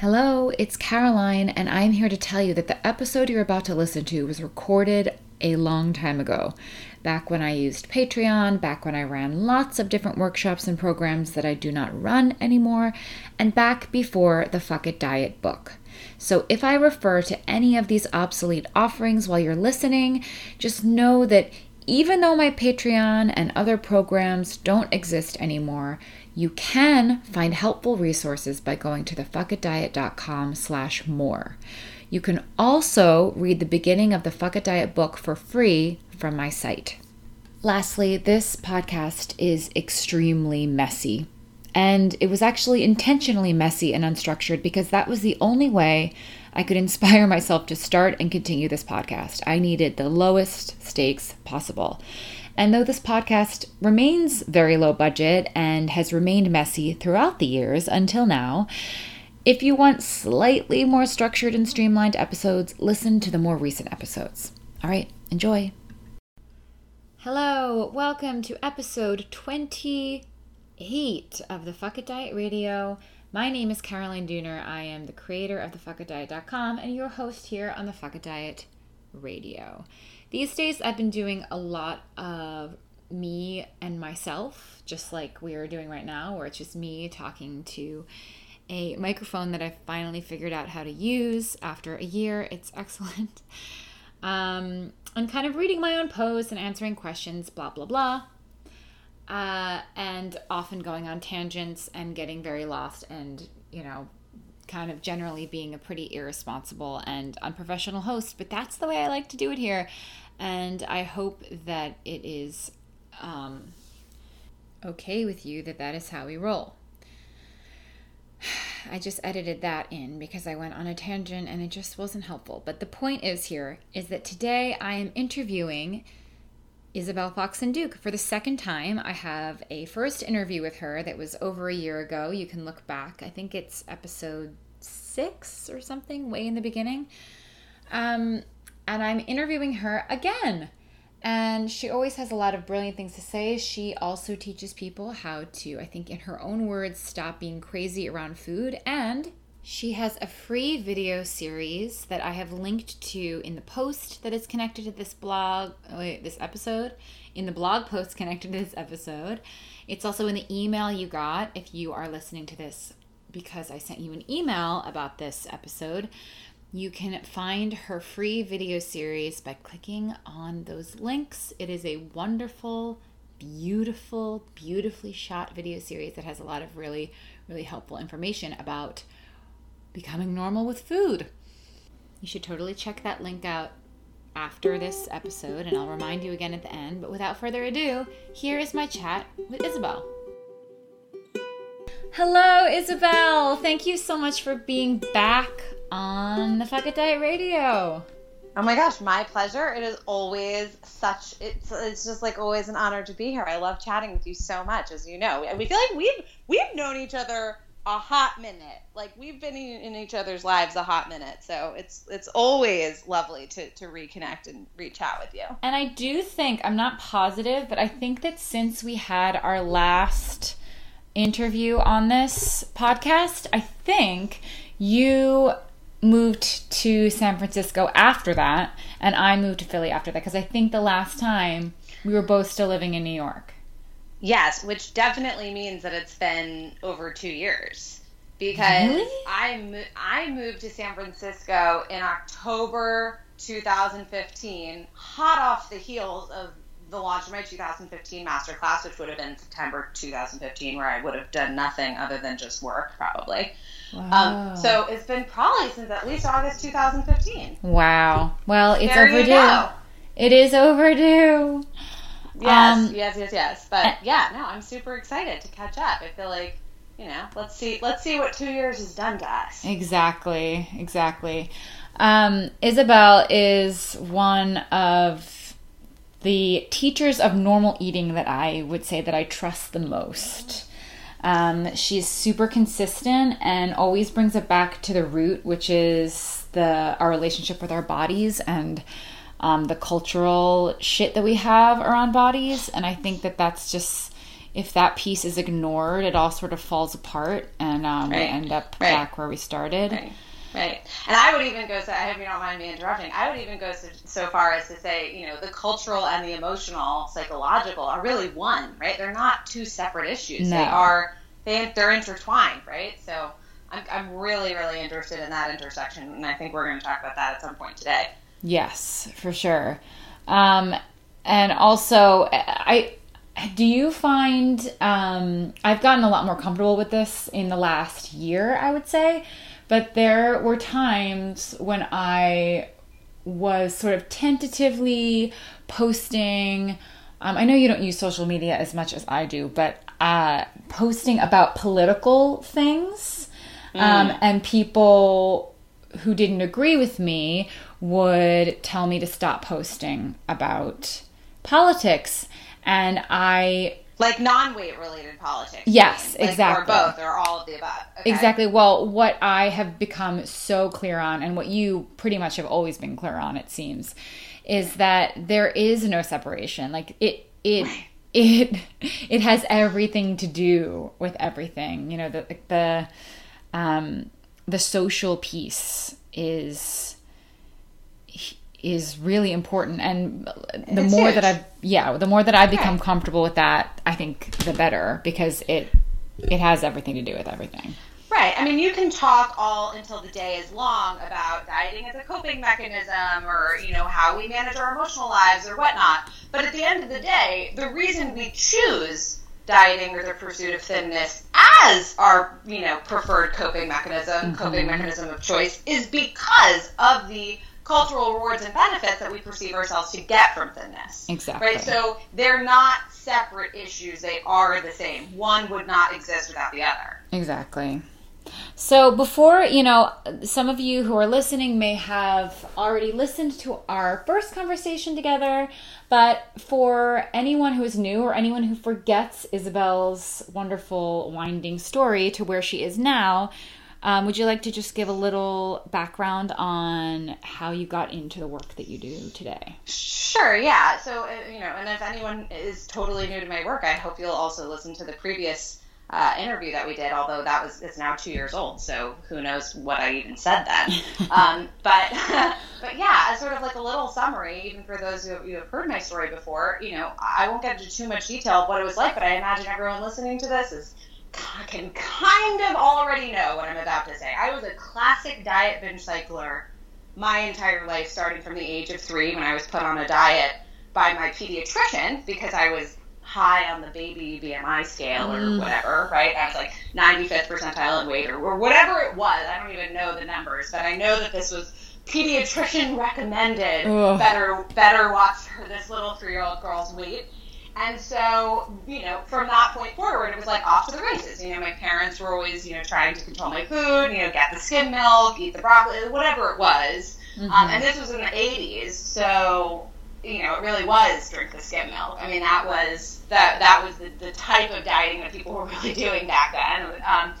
Hello, it's Caroline, and I'm here to tell you that the episode you're about to listen to was recorded a long time ago. Back when I used Patreon, back when I ran lots of different workshops and programs that I do not run anymore, and back before the Fuck It Diet book. So if I refer to any of these obsolete offerings while you're listening, just know that even though my Patreon and other programs don't exist anymore, you can find helpful resources by going to thefuckitdiet.com slash more. You can also read the beginning of the Fuck It Diet book for free from my site. Lastly, this podcast is extremely messy. And it was actually intentionally messy and unstructured because that was the only way I could inspire myself to start and continue this podcast. I needed the lowest stakes possible. And though this podcast remains very low budget and has remained messy throughout the years until now, if you want slightly more structured and streamlined episodes, listen to the more recent episodes. All right, enjoy. Hello, welcome to episode 28 of the Fuck It Diet Radio. My name is Caroline Dooner. I am the creator of thefuckitdiet.com and your host here on the Fuck It Diet Radio. These days, I've been doing a lot of me and myself, just like we are doing right now, where it's just me talking to a microphone that I've finally figured out how to use after a year. It's excellent. Um, and kind of reading my own posts and answering questions, blah, blah, blah. Uh, and often going on tangents and getting very lost and, you know, kind of generally being a pretty irresponsible and unprofessional host, but that's the way I like to do it here. And I hope that it is um, okay with you that that is how we roll. I just edited that in because I went on a tangent and it just wasn't helpful. But the point is here is that today I am interviewing Isabel Foxen Duke for the second time. I have a first interview with her that was over a year ago. You can look back. I think it's episode six or something, way in the beginning. Um, and I'm interviewing her again. And she always has a lot of brilliant things to say. She also teaches people how to, I think, in her own words, stop being crazy around food. And she has a free video series that I have linked to in the post that is connected to this blog, oh, wait, this episode, in the blog post connected to this episode. It's also in the email you got if you are listening to this because I sent you an email about this episode. You can find her free video series by clicking on those links. It is a wonderful, beautiful, beautifully shot video series that has a lot of really, really helpful information about becoming normal with food. You should totally check that link out after this episode, and I'll remind you again at the end. But without further ado, here is my chat with Isabel. Hello, Isabel. Thank you so much for being back on the Fuck It Diet Radio. Oh my gosh, my pleasure. It is always such it's it's just like always an honor to be here. I love chatting with you so much, as you know. We feel like we've we've known each other a hot minute. Like we've been in, in each other's lives a hot minute. So it's it's always lovely to to reconnect and reach out with you. And I do think I'm not positive, but I think that since we had our last interview on this podcast, I think you moved to San Francisco after that, and I moved to Philly after that because I think the last time we were both still living in New York. Yes, which definitely means that it's been over two years because really? I mo- I moved to San Francisco in October 2015, hot off the heels of the launch of my 2015 masterclass, which would have been September 2015, where I would have done nothing other than just work, probably. Wow. Um, so it's been probably since at least August 2015. Wow. Well, it's there overdue. It is overdue. Yes, um, yes, yes, yes. But yeah, no, I'm super excited to catch up. I feel like you know, let's see, let's see what two years has done to us. Exactly, exactly. Um, Isabel is one of the teachers of normal eating that I would say that I trust the most. Um, she's super consistent and always brings it back to the root, which is the our relationship with our bodies and um, the cultural shit that we have around bodies. And I think that that's just if that piece is ignored, it all sort of falls apart, and um, right. we end up right. back where we started. Right. Right. And I would even go so I hope you don't mind me interrupting. I would even go so, so far as to say, you know, the cultural and the emotional, psychological are really one, right? They're not two separate issues. No. They are they they're intertwined, right? So I'm I'm really really interested in that intersection, and I think we're going to talk about that at some point today. Yes, for sure. Um, and also, I do you find um, I've gotten a lot more comfortable with this in the last year, I would say but there were times when I was sort of tentatively posting. Um, I know you don't use social media as much as I do, but uh, posting about political things. Mm. Um, and people who didn't agree with me would tell me to stop posting about politics. And I like non-weight related politics. Yes, like, exactly. Or both, or all of the above. Okay? Exactly. Well, what I have become so clear on, and what you pretty much have always been clear on, it seems, is that there is no separation. Like it, it. It it has everything to do with everything. You know the the um, the social piece is is really important and the it's more huge. that i've yeah the more that i've become comfortable with that i think the better because it it has everything to do with everything right i mean you can talk all until the day is long about dieting as a coping mechanism or you know how we manage our emotional lives or whatnot but at the end of the day the reason we choose dieting or the pursuit of thinness as our you know preferred coping mechanism mm-hmm. coping mechanism of choice is because of the cultural rewards and benefits that we perceive ourselves to get from thinness. Exactly. Right? So they're not separate issues, they are the same. One would not exist without the other. Exactly. So, before, you know, some of you who are listening may have already listened to our first conversation together, but for anyone who is new or anyone who forgets Isabel's wonderful winding story to where she is now, um, would you like to just give a little background on how you got into the work that you do today? Sure, yeah. So, uh, you know, and if anyone is totally new to my work, I hope you'll also listen to the previous uh, interview that we did, although that was it's now two years old, so who knows what I even said then. um, but but yeah, as sort of like a little summary, even for those who have, who have heard my story before, you know, I won't get into too much detail of what it was like, but I imagine everyone listening to this is can kind of already know what I'm about to say. I was a classic diet binge cycler my entire life, starting from the age of three when I was put on a diet by my pediatrician because I was high on the baby BMI scale or mm. whatever, right? I was like 95th percentile in weight or, or whatever it was. I don't even know the numbers, but I know that this was pediatrician recommended. Ugh. Better better watch for this little three year old girl's weight. And so, you know, from that point forward, it was like off to the races. You know, my parents were always, you know, trying to control my food, you know, get the skim milk, eat the broccoli, whatever it was. Mm-hmm. Um, and this was in the 80s, so, you know, it really was drink the skim milk. I mean, that was that that was the, the type of dieting that people were really doing back then. Um,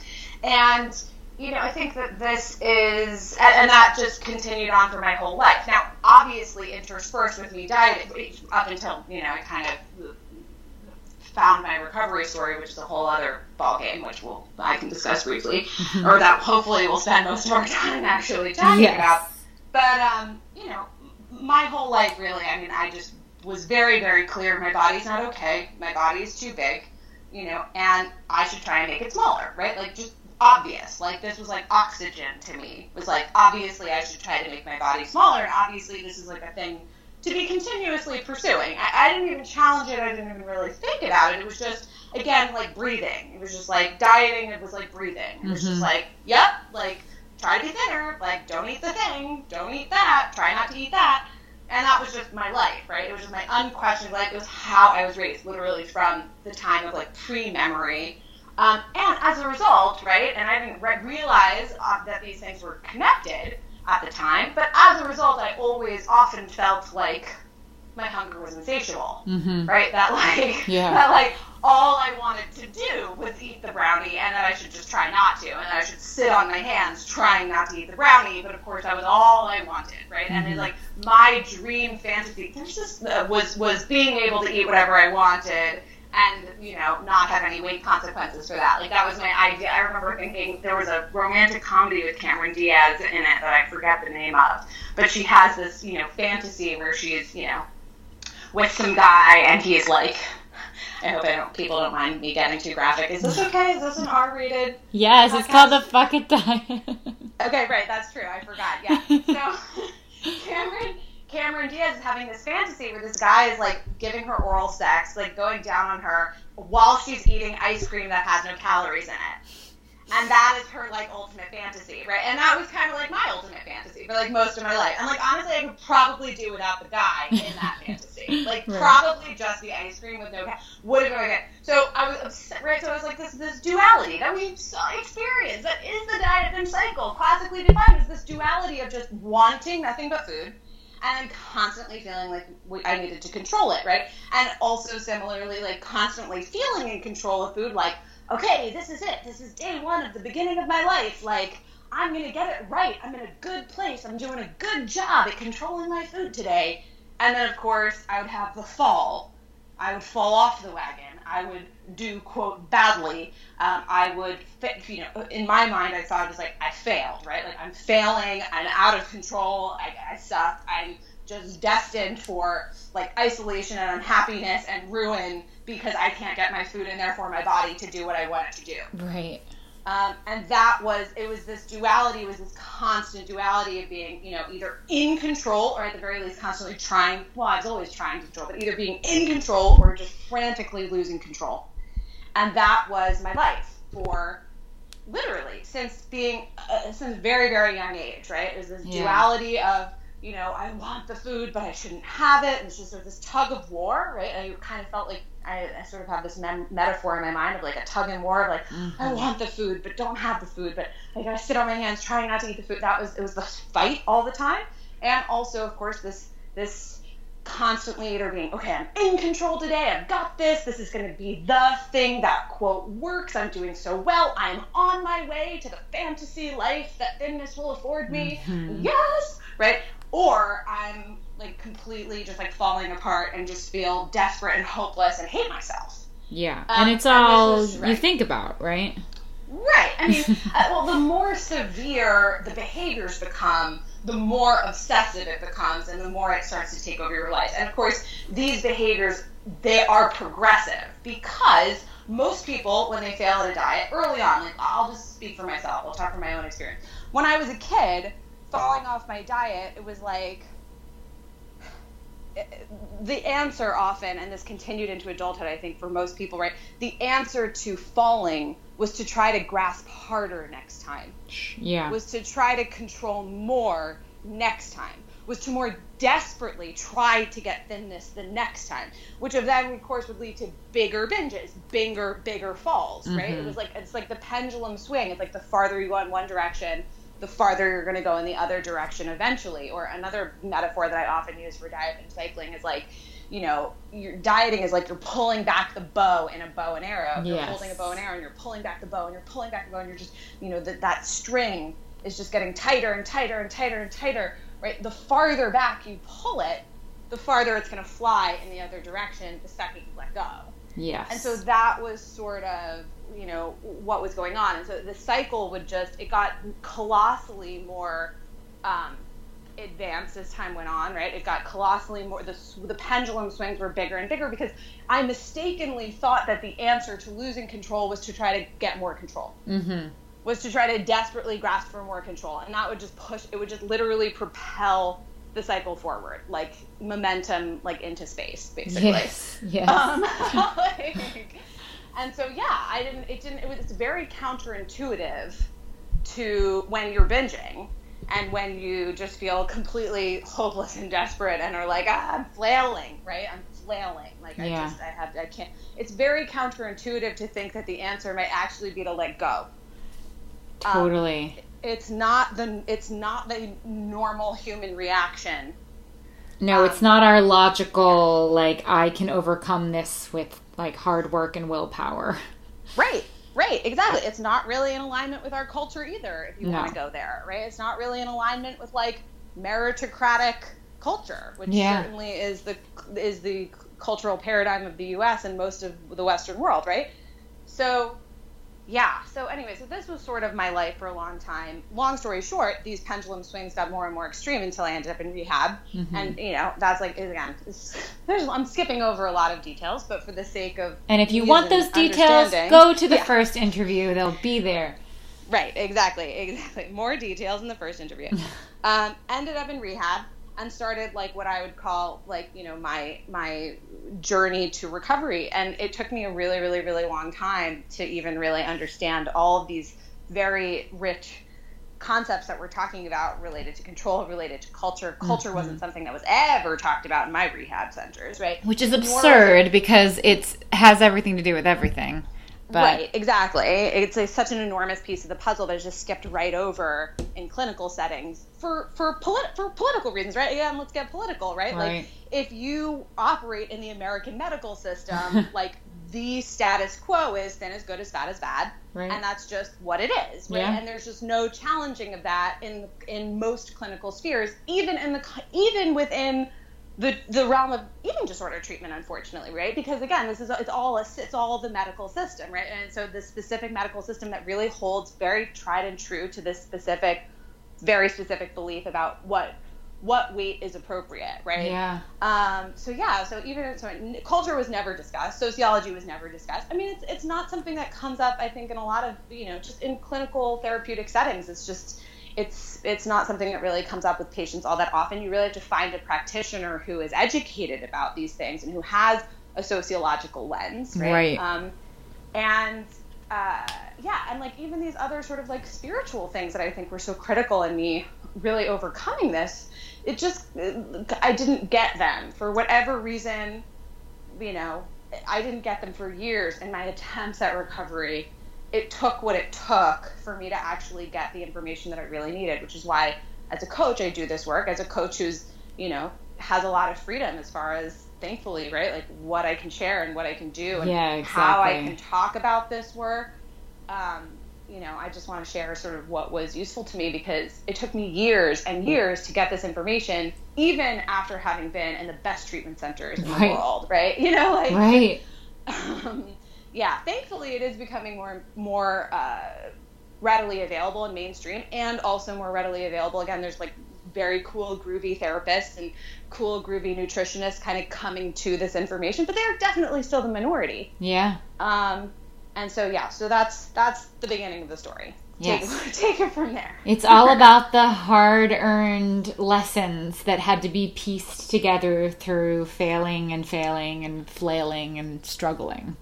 and, you know, I think that this is, and, and, that just continued on for my whole life. Now, obviously, interspersed with me dieting up until, you know, I kind of found my recovery story, which is a whole other ballgame, which we'll I can discuss briefly, mm-hmm. or that hopefully we'll spend most of our time actually talking yes. about. But um, you know, my whole life really, I mean, I just was very, very clear my body's not okay, my body is too big, you know, and I should try and make it smaller, right? Like just obvious. Like this was like oxygen to me. It was like obviously I should try to make my body smaller, and obviously this is like a thing to be continuously pursuing. I, I, didn't even challenge it. I didn't even really think about it. It was just again like breathing. It was just like dieting. It was like breathing. It was mm-hmm. just like, yep, like try to be thinner. Like don't eat the thing. Don't eat that. Try not to eat that. And that was just my life, right? It was just my unquestioned life. It was how I was raised, literally from the time of like pre-memory. Um, and as a result, right? And I didn't re- realize uh, that these things were connected at the time. But as a result, I always often felt like my hunger was insatiable, mm-hmm. right? That like yeah. that like all I wanted to do was eat the brownie, and that I should just try not to, and I should sit on my hands trying not to eat the brownie. But of course, that was all I wanted, right? Mm-hmm. And it's like my dream fantasy, there's just uh, was was being able to eat whatever I wanted and you know not have any weight consequences for that. Like that was my idea. I remember thinking there was a romantic comedy with Cameron Diaz in it that I forget the name of, but she has this you know fantasy where she's you know with some guy and he's like. I hope I don't, people don't mind me getting too graphic. Is this okay? Is this an R-rated? Yes, podcast? it's called the Fuck It die. okay, right. That's true. I forgot. Yeah. So Cameron Cameron Diaz is having this fantasy where this guy is like giving her oral sex, like going down on her while she's eating ice cream that has no calories in it. And that is her like ultimate fantasy, right? And that was kind of like my ultimate fantasy for like most of my life. And like honestly, I could probably do without the guy in that fantasy. Like right. probably just the ice cream with no ca- would have been okay. So I was upset, right? So I was like this this duality that we've experienced that is the diet binge cycle, classically defined as this duality of just wanting nothing but food and I'm constantly feeling like I needed to control it, right? And also similarly, like constantly feeling in control of food, like, okay, this is it. This is day one of the beginning of my life. Like, I'm gonna get it right. I'm in a good place. I'm doing a good job at controlling my food today. And then, of course, I would have the fall. I would fall off the wagon. I would do quote badly. Um, I would, you know, in my mind, I thought it was like I failed, right? Like I'm failing. I'm out of control. I, I suck. I'm just destined for like isolation and unhappiness and ruin because I can't get my food in there for my body to do what I want it to do. Right. Um, and that was it was this duality was this constant duality of being you know either in control or at the very least constantly trying well i was always trying to control but either being in control or just frantically losing control and that was my life for literally since being uh, since very very young age right it was this yeah. duality of you know, I want the food, but I shouldn't have it. And it's just sort of this tug of war, right? And I kind of felt like I, I sort of have this mem- metaphor in my mind of like a tug and war of like, mm-hmm. I want the food, but don't have the food, but like I gotta sit on my hands trying not to eat the food. That was, it was the fight all the time. And also, of course, this, this constantly either being, okay, I'm in control today, I've got this, this is gonna be the thing that quote works, I'm doing so well, I'm on my way to the fantasy life that thinness will afford me. Mm-hmm. Yes! Right? or I'm like completely just like falling apart and just feel desperate and hopeless and hate myself. Yeah, um, and it's all and right. you think about, right? Right. I mean, uh, well, the more severe the behaviors become, the more obsessive it becomes, and the more it starts to take over your life. And of course, these behaviors they are progressive because most people, when they fail at a diet early on, like I'll just speak for myself. I'll talk from my own experience. When I was a kid, falling off my diet, it was like the answer often, and this continued into adulthood, I think, for most people, right? The answer to falling was to try to grasp harder next time. Yeah. Was to try to control more next time. Was to more desperately try to get thinness the next time, which of then, of course, would lead to bigger binges, bigger, bigger falls, right? Mm-hmm. It was like it's like the pendulum swing. It's like the farther you go in one direction, the farther you're going to go in the other direction eventually. Or another metaphor that I often use for diet and cycling is like, you know, your dieting is like you're pulling back the bow in a bow and arrow. You're holding a bow and arrow and you're pulling back the bow and you're pulling back the bow and you're just, you know, that that string is just getting tighter and tighter and tighter and tighter, right? The farther back you pull it, the farther it's going to fly in the other direction the second you let go. Yes. And so that was sort of you know what was going on. And so the cycle would just it got colossally more um, advanced as time went on right? It got colossally more the, the pendulum swings were bigger and bigger because i mistakenly thought that the answer to losing control was to try to get more control. Mm-hmm. was to try to desperately grasp for more control. And that would just push it would just literally propel the cycle forward like momentum like into space basically. Yes, yes. Um, like, and so yeah, I didn't. It didn't. It was. It's very counterintuitive to when you're binging and when you just feel completely hopeless and desperate and are like, ah, I'm flailing, right? I'm flailing. Like I just, I have, I can't. It's very counterintuitive to think that the answer might actually be to let go. Um, totally. Um, it's not the. It's not the normal human reaction. No, um, it's not our logical like I can overcome this with like hard work and willpower. Right. Right, exactly. It's not really in alignment with our culture either, if you no. want to go there, right? It's not really in alignment with like meritocratic culture, which yeah. certainly is the is the cultural paradigm of the US and most of the Western world, right? So, yeah. So, anyway, so this was sort of my life for a long time. Long story short, these pendulum swings got more and more extreme until I ended up in rehab. Mm-hmm. And, you know, that's like, again, there's, I'm skipping over a lot of details, but for the sake of. And if you want those details, go to the yeah. first interview, they'll be there. Right, exactly, exactly. More details in the first interview. um, ended up in rehab and started like what I would call like you know my my journey to recovery, and it took me a really really really long time to even really understand all of these very rich concepts that we're talking about related to control, related to culture. Culture mm-hmm. wasn't something that was ever talked about in my rehab centers, right? Which is absurd because it has everything to do with everything. But... Right, exactly. It's a, such an enormous piece of the puzzle that is just skipped right over in clinical settings for for, polit- for political reasons, right? Again, let's get political, right? right? Like if you operate in the American medical system, like the status quo is thin as good as fat as bad, right. and that's just what it is, right? Yeah. And there's just no challenging of that in in most clinical spheres, even in the even within the the realm of eating disorder treatment unfortunately right? Because again this is it's all a, it's all the medical system right? And so the specific medical system that really holds very tried and true to this specific very specific belief about what what weight is appropriate right? Yeah. Um so yeah so even so culture was never discussed sociology was never discussed. I mean it's it's not something that comes up i think in a lot of you know just in clinical therapeutic settings. It's just it's it's not something that really comes up with patients all that often. You really have to find a practitioner who is educated about these things and who has a sociological lens, right? right. Um, and uh, yeah, and like even these other sort of like spiritual things that I think were so critical in me really overcoming this, it just I didn't get them for whatever reason. You know, I didn't get them for years in my attempts at recovery it took what it took for me to actually get the information that I really needed, which is why as a coach I do this work as a coach who's, you know, has a lot of freedom as far as thankfully, right? Like what I can share and what I can do and yeah, exactly. how I can talk about this work. Um, you know, I just want to share sort of what was useful to me because it took me years and years to get this information, even after having been in the best treatment centers in right. the world, right? You know, like right. Um, yeah, thankfully it is becoming more more uh, readily available in mainstream and also more readily available. Again, there's like very cool, groovy therapists and cool, groovy nutritionists kind of coming to this information, but they're definitely still the minority. Yeah. Um, and so yeah, so that's that's the beginning of the story. Yes. Take, take it from there. It's all about the hard earned lessons that had to be pieced together through failing and failing and flailing and struggling.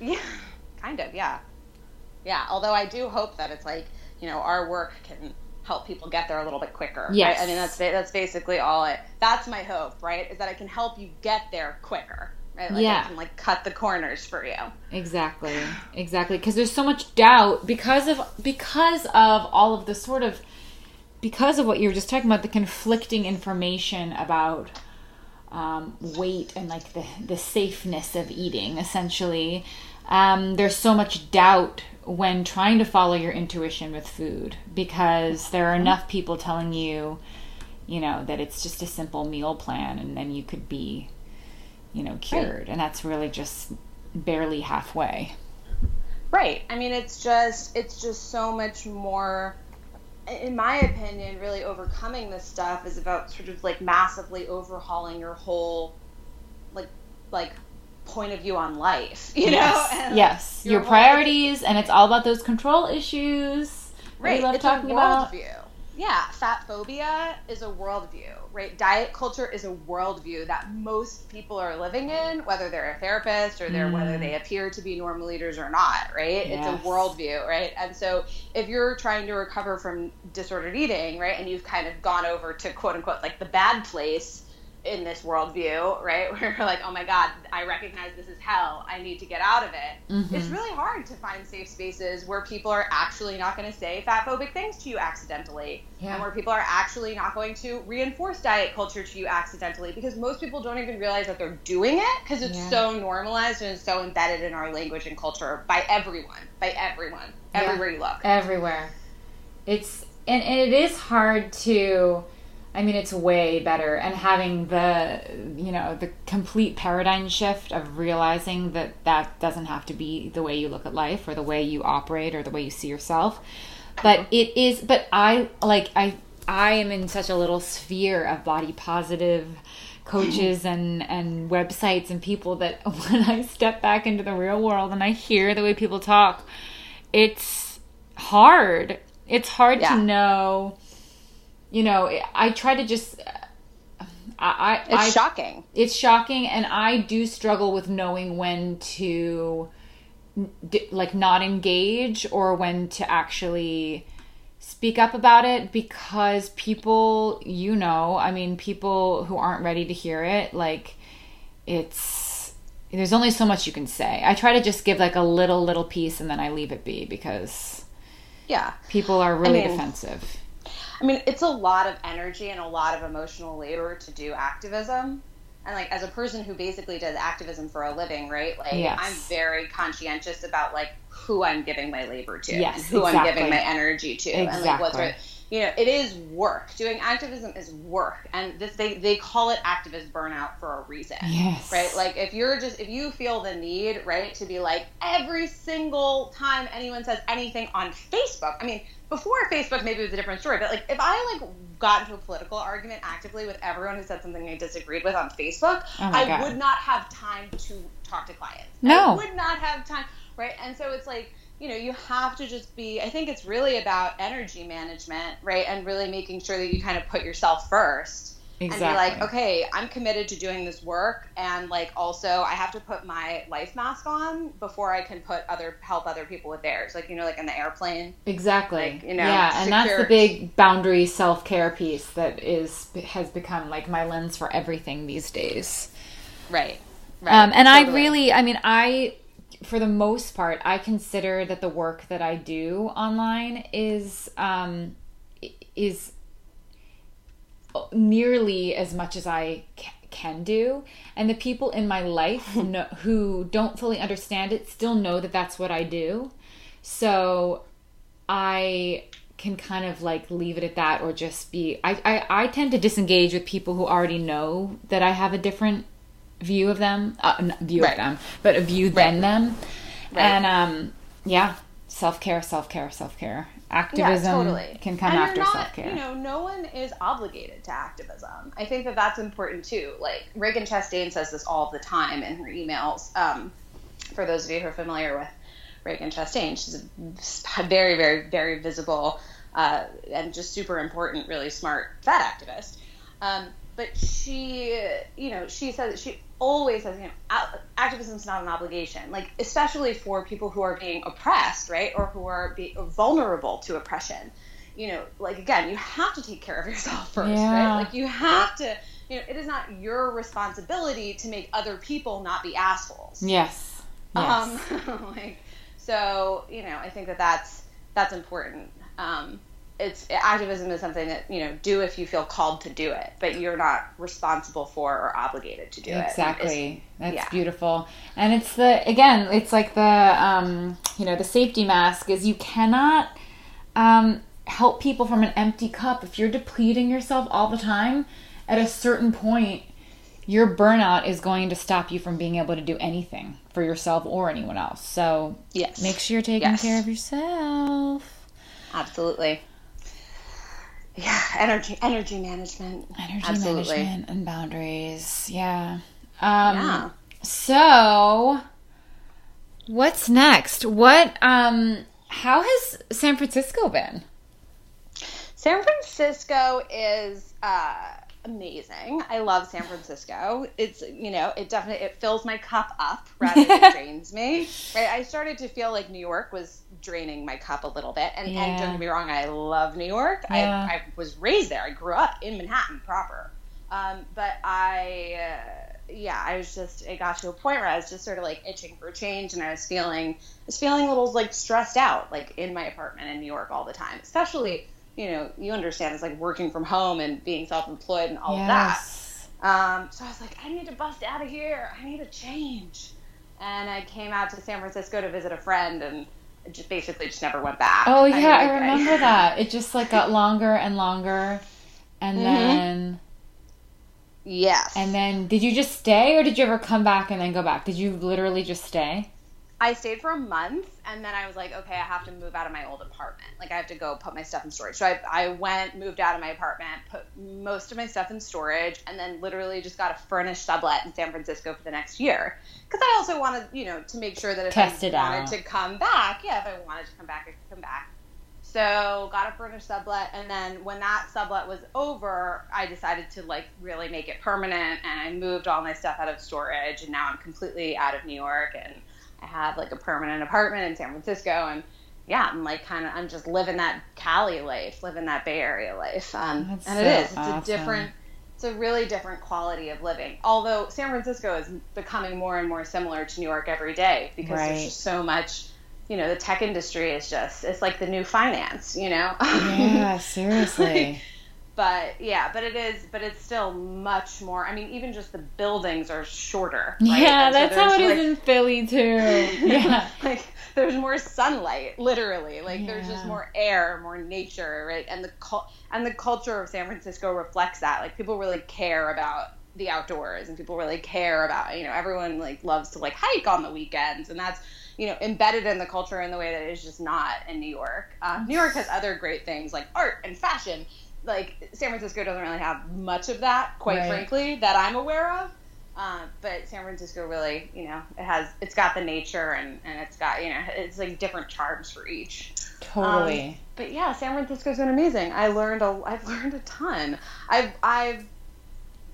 Yeah, kind of. Yeah, yeah. Although I do hope that it's like you know our work can help people get there a little bit quicker. Yes. Right? I mean that's that's basically all it. That's my hope, right? Is that I can help you get there quicker. Right? Like yeah. I can like cut the corners for you. Exactly. Exactly. Because there's so much doubt because of because of all of the sort of because of what you were just talking about the conflicting information about um, weight and like the the safeness of eating essentially um, there's so much doubt when trying to follow your intuition with food because there are enough people telling you, you know, that it's just a simple meal plan and then you could be, you know, cured. Right. And that's really just barely halfway. Right. I mean, it's just, it's just so much more in my opinion, really overcoming this stuff is about sort of like massively overhauling your whole like like point of view on life. You yes. know? And yes. Your, your priorities and it's all about those control issues. Right. We love it's talking a about. Yeah, fat phobia is a worldview, right? Diet culture is a worldview that most people are living in, whether they're a therapist or they're mm. whether they appear to be normal eaters or not, right? Yes. It's a worldview, right? And so if you're trying to recover from disordered eating, right, and you've kind of gone over to quote unquote like the bad place, in this worldview, right? Where you're like, oh my God, I recognize this is hell. I need to get out of it. Mm-hmm. It's really hard to find safe spaces where people are actually not going to say fat phobic things to you accidentally. Yeah. And where people are actually not going to reinforce diet culture to you accidentally because most people don't even realize that they're doing it because it's yeah. so normalized and it's so embedded in our language and culture by everyone, by everyone, yeah. everywhere you look. Everywhere. It's, and, and it is hard to, I mean, it's way better. And having the, you know, the complete paradigm shift of realizing that that doesn't have to be the way you look at life or the way you operate or the way you see yourself. But it is, but I, like, I, I am in such a little sphere of body positive coaches and and websites and people that when I step back into the real world and I hear the way people talk, it's hard. It's hard yeah. to know you know, I try to just. I, I it's I, shocking. It's shocking, and I do struggle with knowing when to, like, not engage or when to actually speak up about it because people, you know, I mean, people who aren't ready to hear it, like, it's there's only so much you can say. I try to just give like a little little piece and then I leave it be because yeah, people are really I mean, defensive. I mean, it's a lot of energy and a lot of emotional labor to do activism. And like as a person who basically does activism for a living, right? Like yes. I'm very conscientious about like who I'm giving my labor to, yes, who exactly. I'm giving my energy to, exactly. and like what's right. You know, it is work. Doing activism is work, and this they they call it activist burnout for a reason, yes. right? Like if you're just if you feel the need, right, to be like every single time anyone says anything on Facebook. I mean, before Facebook, maybe it was a different story. But like, if I like got into a political argument actively with everyone who said something I disagreed with on Facebook, oh I God. would not have time to talk to clients. No, I would not have time. Right, and so it's like you know you have to just be. I think it's really about energy management, right, and really making sure that you kind of put yourself first Exactly. And be like, okay, I'm committed to doing this work, and like also I have to put my life mask on before I can put other help other people with theirs. Like you know, like in the airplane. Exactly. Like, you know, yeah, and that's the big boundary self care piece that is has become like my lens for everything these days. Right. Right. Um, and totally. I really, I mean, I for the most part, I consider that the work that I do online is um, is nearly as much as I can do. And the people in my life know, who don't fully understand it still know that that's what I do. So I can kind of like leave it at that or just be I, I, I tend to disengage with people who already know that I have a different view of them uh, view right. of them but a view right. than them right. and um yeah self-care self-care self-care. Activism yeah, totally. can come and after self-care. you know no one is obligated to activism. I think that that's important too. Like Ragen Chastain says this all the time in her emails um, for those of you who are familiar with Ragen Chastain she's a very very very visible uh, and just super important really smart fat activist. Um, but she you know she says that she always says, you know, activism is not an obligation. Like, especially for people who are being oppressed, right, or who are be, vulnerable to oppression. You know, like again, you have to take care of yourself first, yeah. right? Like, you have to. You know, it is not your responsibility to make other people not be assholes. Yes. yes. Um, like, so you know, I think that that's that's important. Um, it's activism is something that you know do if you feel called to do it but you're not responsible for or obligated to do exactly. it. Exactly. That's yeah. beautiful. And it's the again it's like the um, you know the safety mask is you cannot um, help people from an empty cup. If you're depleting yourself all the time at a certain point your burnout is going to stop you from being able to do anything for yourself or anyone else. So yes. make sure you're taking yes. care of yourself. Absolutely yeah, energy energy management. Energy Absolutely. management and boundaries. Yeah. Um, yeah. So, what's next? What um how has San Francisco been? San Francisco is uh amazing. I love San Francisco. It's you know, it definitely it fills my cup up rather than drains me. Right? I started to feel like New York was draining my cup a little bit. And, yeah. and don't get me wrong, I love New York. Yeah. I, I was raised there. I grew up in Manhattan proper. Um, but I, uh, yeah, I was just, it got to a point where I was just sort of like itching for change, and I was feeling, I was feeling a little like stressed out, like in my apartment in New York all the time. Especially, you know, you understand it's like working from home and being self-employed and all yes. of that. Um, so I was like, I need to bust out of here. I need a change. And I came out to San Francisco to visit a friend, and just basically just never went back. Oh yeah, I, I remember I, that. It just like got longer and longer, and mm-hmm. then yes, and then did you just stay, or did you ever come back and then go back? Did you literally just stay? I stayed for a month and then I was like, okay, I have to move out of my old apartment. Like I have to go put my stuff in storage. So I, I went, moved out of my apartment, put most of my stuff in storage, and then literally just got a furnished sublet in San Francisco for the next year. Because I also wanted, you know, to make sure that if Test I wanted out. to come back, yeah, if I wanted to come back, I could come back. So got a furnished sublet, and then when that sublet was over, I decided to like really make it permanent, and I moved all my stuff out of storage, and now I'm completely out of New York and I have like a permanent apartment in San Francisco and yeah, I'm like kind of I'm just living that Cali life, living that Bay Area life. Um, and so it is. It's awesome. a different it's a really different quality of living. Although San Francisco is becoming more and more similar to New York every day because Right. there's just so much you know, the tech industry is just it's like the new finance, you know. Yeah, seriously. But yeah, but it is, but it's still much more. I mean, even just the buildings are shorter. Right? Yeah, so that's how it there's, is in Philly too. Yeah. like there's more sunlight, literally. Like there's just more air, more nature, right? And the cul- and the culture of San Francisco reflects that. Like people really care about the outdoors, and people really care about you know everyone like loves to like hike on the weekends, and that's you know embedded in the culture in the way that it's just not in New York. Um, New York has other great things like art and fashion. Like San Francisco doesn't really have much of that, quite Right. frankly, that I'm aware of. Uh, but San Francisco really, you know, it has it's got the nature and, and it's got you know it's like different charms for each. Totally. Um, but yeah, San Francisco's been amazing. I learned a I've learned a ton. I've I've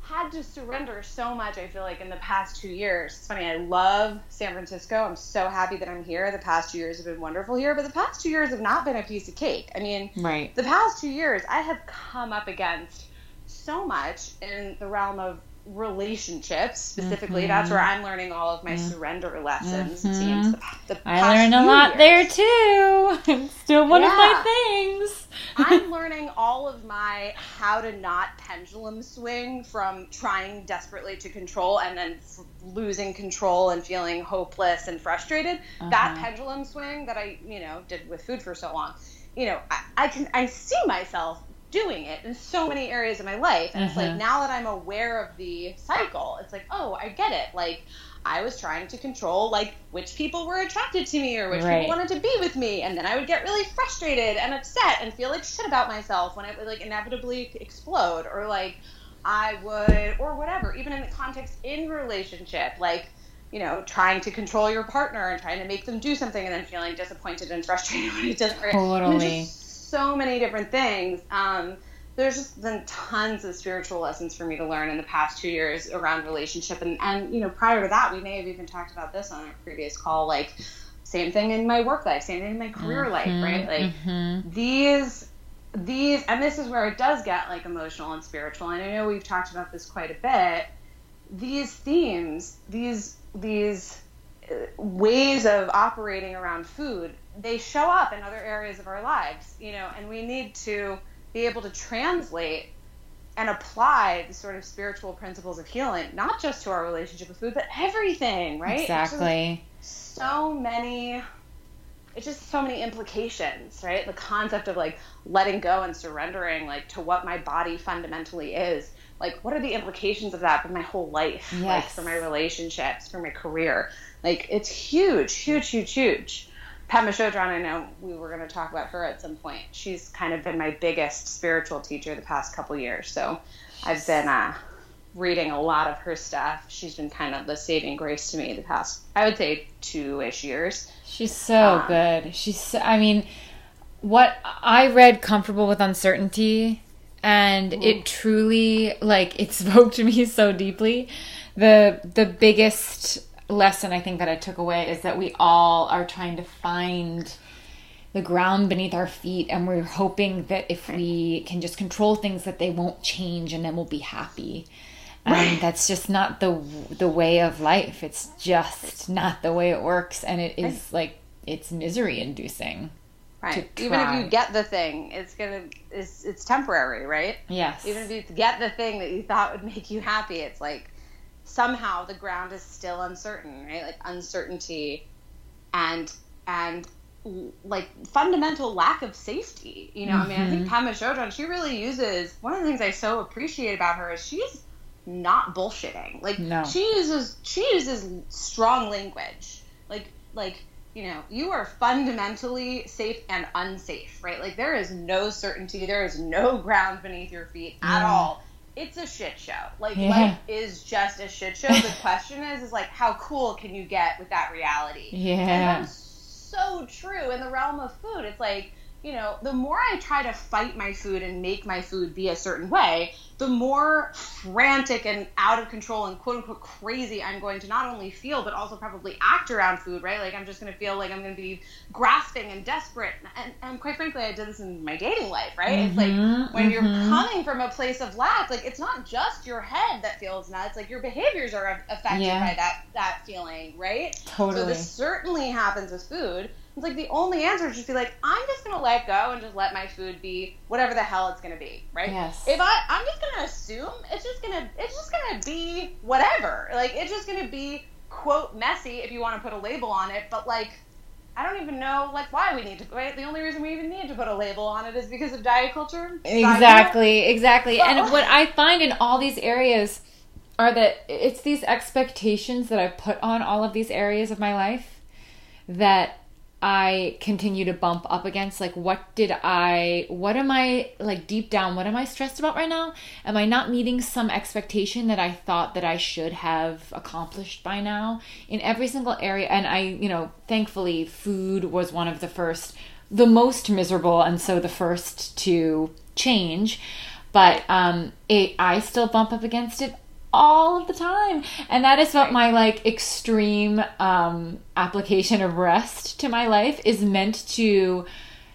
had to surrender so much. I feel like in the past two years. It's funny. I love San Francisco. I'm so happy that I'm here. The past two years have been wonderful here, but the past two years have not been a piece of cake. I mean, right. the past two years, I have come up against so much in the realm of relationships specifically. Mhm. That's where I'm learning all of my Yeah. surrender lessons. Mhm. seems the, the I learned a lot years. there too. It's still one of my things. I'm learning all of my how to not pendulum swing from trying desperately to control and then f- losing control and feeling hopeless and frustrated. That Uh-huh. pendulum swing that I, you know, did with food for so long, you know, I, I can I see myself doing it in so many areas of my life, and it's like Mhm. now that I'm aware of the cycle, it's like, oh, I get it. Like I was trying to control like which people were attracted to me or which Right. people wanted to be with me, and then I would get really frustrated and upset and feel like shit about myself when it would like inevitably explode, or like I would, or whatever, even in the context in relationship, like you know, trying to control your partner and trying to make them do something, and then feeling disappointed and frustrated when it doesn't. work. I mean, Totally. So many different things. Um, there's just been tons of spiritual lessons for me to learn in the past two years around relationship, and and you know, prior to that, we may have even talked about this on a previous call, like. Same thing in my work life, same thing in my career life, right? Like Mhm. these these and this is where it does get like emotional and spiritual and i know we've talked about this quite a bit these themes these these uh, ways of operating around food they show up in other areas of our lives you know and we need to be able to translate and apply the sort of spiritual principles of healing not just to our relationship with food but everything right? Exactly. so many it's just so many implications right? The concept of like letting go and surrendering like to what my body fundamentally is. Like what are the implications of that for my whole life? Like Yes. for my relationships for my career. Like it's huge huge huge huge Padma Chodron, I know we were going to talk about her at some point. She's kind of been my biggest spiritual teacher the past couple years. So I've been uh, reading a lot of her stuff. She's been kind of the saving grace to me the past, I would say, two ish years. She's so Um, good. She's so, I mean, what I read Comfortable with Uncertainty and it truly like it spoke to me so deeply. The the biggest lesson I think that I took away is that we all are trying to find the ground beneath our feet and we're hoping that if we can just control things that they won't change and then we'll be happy. Um, and that's just not the the way of life. It's just not the way it works and it is like it's misery inducing. Right. Even if you get the thing, it's gonna it's it's temporary, right? Yes. Even if you get the thing that you thought would make you happy, it's like somehow the ground is still uncertain, right? Like uncertainty and and like fundamental lack of safety. You know, mm-hmm. I mean, I think mm-hmm. Pema Chodron, she really uses one of the things I so appreciate about her is she's not bullshitting. Like no. she uses she uses strong language. Like like you know, you are fundamentally safe and unsafe, right? Like there is no certainty, there is no ground beneath your feet at mm. all. It's a shit show. Like yeah. life is just a shit show. The question is, is like how cool can you get with that reality? Yeah. And that's so true in the realm of food. It's like you know, the more I try to fight my food and make my food be a certain way, the more frantic and out of control and quote unquote crazy I'm going to not only feel, but also probably act around food, right? Like I'm just going to feel like I'm going to be grasping and desperate. And, and quite frankly, I did this in my dating life, right? Mm-hmm, it's like mm-hmm, when mm-hmm. you're coming from a place of lack, like it's not just your head that feels nuts, like your behaviors are affected yeah. by that, that feeling, right? Totally. So this certainly happens with food. It's like the only answer is just be like, I'm just gonna let go and just let my food be whatever the hell it's gonna be, right? Yes. If I, I'm just gonna assume it's just gonna, it's just gonna be whatever. Like it's just gonna be quote messy if you want to put a label on it, but like. I don't even know like why we need to. Right? The only reason we even need to put a label on it is because of diet culture. Exactly, exactly. and what I find in all these areas are that it's these expectations that I put on all of these areas of my life that I continue to bump up against like what did I what am I like deep down what am I stressed about right now? Am I not meeting some expectation that I thought that I should have accomplished by now in every single area and I, you know, thankfully food was one of the first the most miserable and so the first to change but um it I still bump up against it all of the time. And that is what my like extreme um application of rest to my life is meant to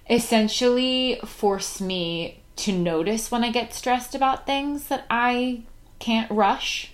essentially force me to notice when i get stressed about things that i can't rush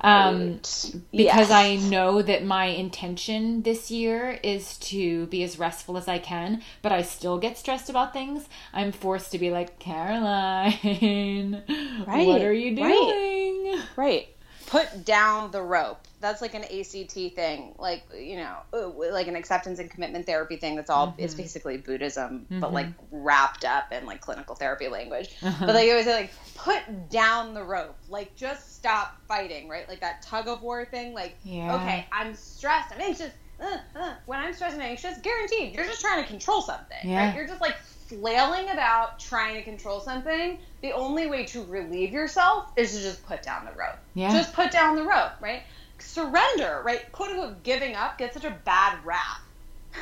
um, because yes. I know that my intention this year is to be as restful as I can, but I still get stressed about things. I'm forced to be like, Caroline, right. what are you doing? Right. right. Put down the rope. That's like an ACT thing, like you know, uh, like an acceptance and commitment therapy thing. That's all. Mm-hmm. It's basically Buddhism, mm-hmm. but like wrapped up in like clinical therapy language. Uh-huh. But like it was like put down the rope, like just stop fighting, right? Like that tug of war thing. Like yeah. okay, I'm stressed, I'm anxious. Uh, uh. When I'm stressed and anxious, guaranteed, you're just trying to control something, yeah. right? You're just like flailing about trying to control something, the only way to relieve yourself is to just put down the rope. Yeah. Just put down the rope, right? Surrender, right? Quote unquote giving up gets such a bad rap.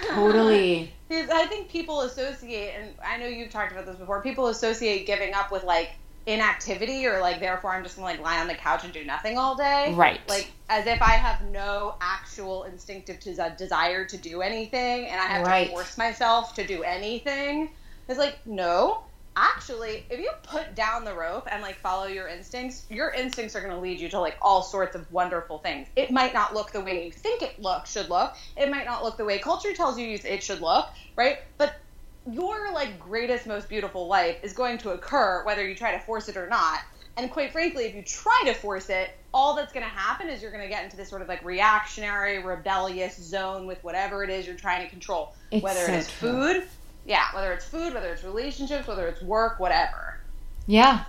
Totally. because I think people associate, and I know you've talked about this before, people associate giving up with like inactivity or like therefore I'm just gonna like lie on the couch and do nothing all day. Right. Like as if I have no actual instinctive uh, desire to do anything and I have right. to force myself to do anything. It's like, no. Actually, if you put down the rope and like follow your instincts, your instincts are going to lead you to like all sorts of wonderful things. It might not look the way you think it look should look. It might not look the way culture tells you it should look, right? But your like greatest most beautiful life is going to occur whether you try to force it or not. And quite frankly, if you try to force it, all that's going to happen is you're going to get into this sort of like reactionary, rebellious zone with whatever it is you're trying to control. It's whether so it is true. food, yeah, whether it's food, whether it's relationships, whether it's work, whatever. Yeah.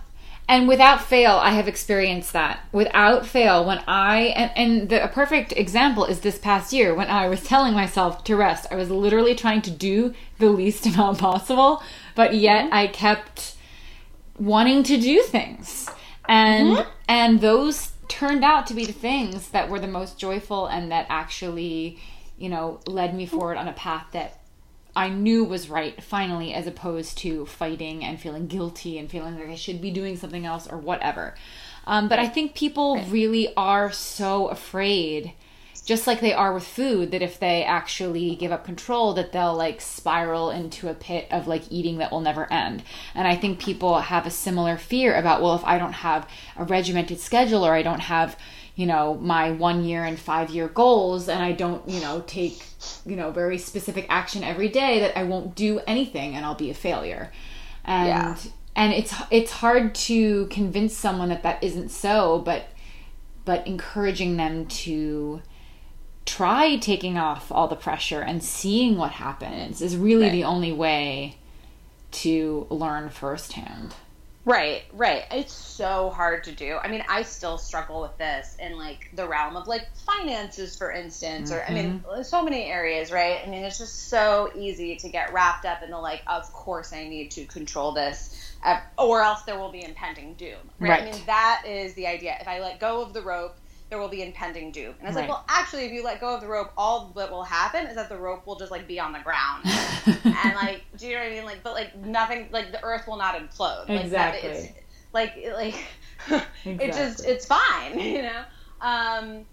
And without fail, I have experienced that. Without fail, when I, and, and the, a perfect example is this past year when I was telling myself to rest. I was literally trying to do the least amount possible, but yet mm-hmm. I kept wanting to do things. And, mm-hmm. and those turned out to be the things that were the most joyful and that actually, you know, led me forward on a path that I knew was right finally, as opposed to fighting and feeling guilty and feeling like I should be doing something else or whatever. Um, but I think people really are so afraid, just like they are with food, that if they actually give up control, that they'll like spiral into a pit of like eating that will never end. And I think people have a similar fear about, well, if I don't have a regimented schedule or I don't have you know my one year and five year goals and i don't you know take you know very specific action every day that i won't do anything and i'll be a failure and yeah. and it's it's hard to convince someone that that isn't so but but encouraging them to try taking off all the pressure and seeing what happens is really right. the only way to learn firsthand. Right, right. It's so hard to do. I mean, I still struggle with this in like the realm of like finances, for instance, mm-hmm. or I mean, mm-hmm. so many areas, right? I mean, it's just so easy to get wrapped up in the like, of course I need to control this, or else there will be impending doom, right? right? I mean, that is the idea. If I let go of the rope, there will be impending doom. And I was right. like, well, actually, if you let go of the rope, all that will happen is that the rope will just like be on the ground, and like, do you know what I mean? Like, but like nothing, like the earth will not implode. Like, exactly. That, it's, like, like exactly. it just, it's fine, you know. Um,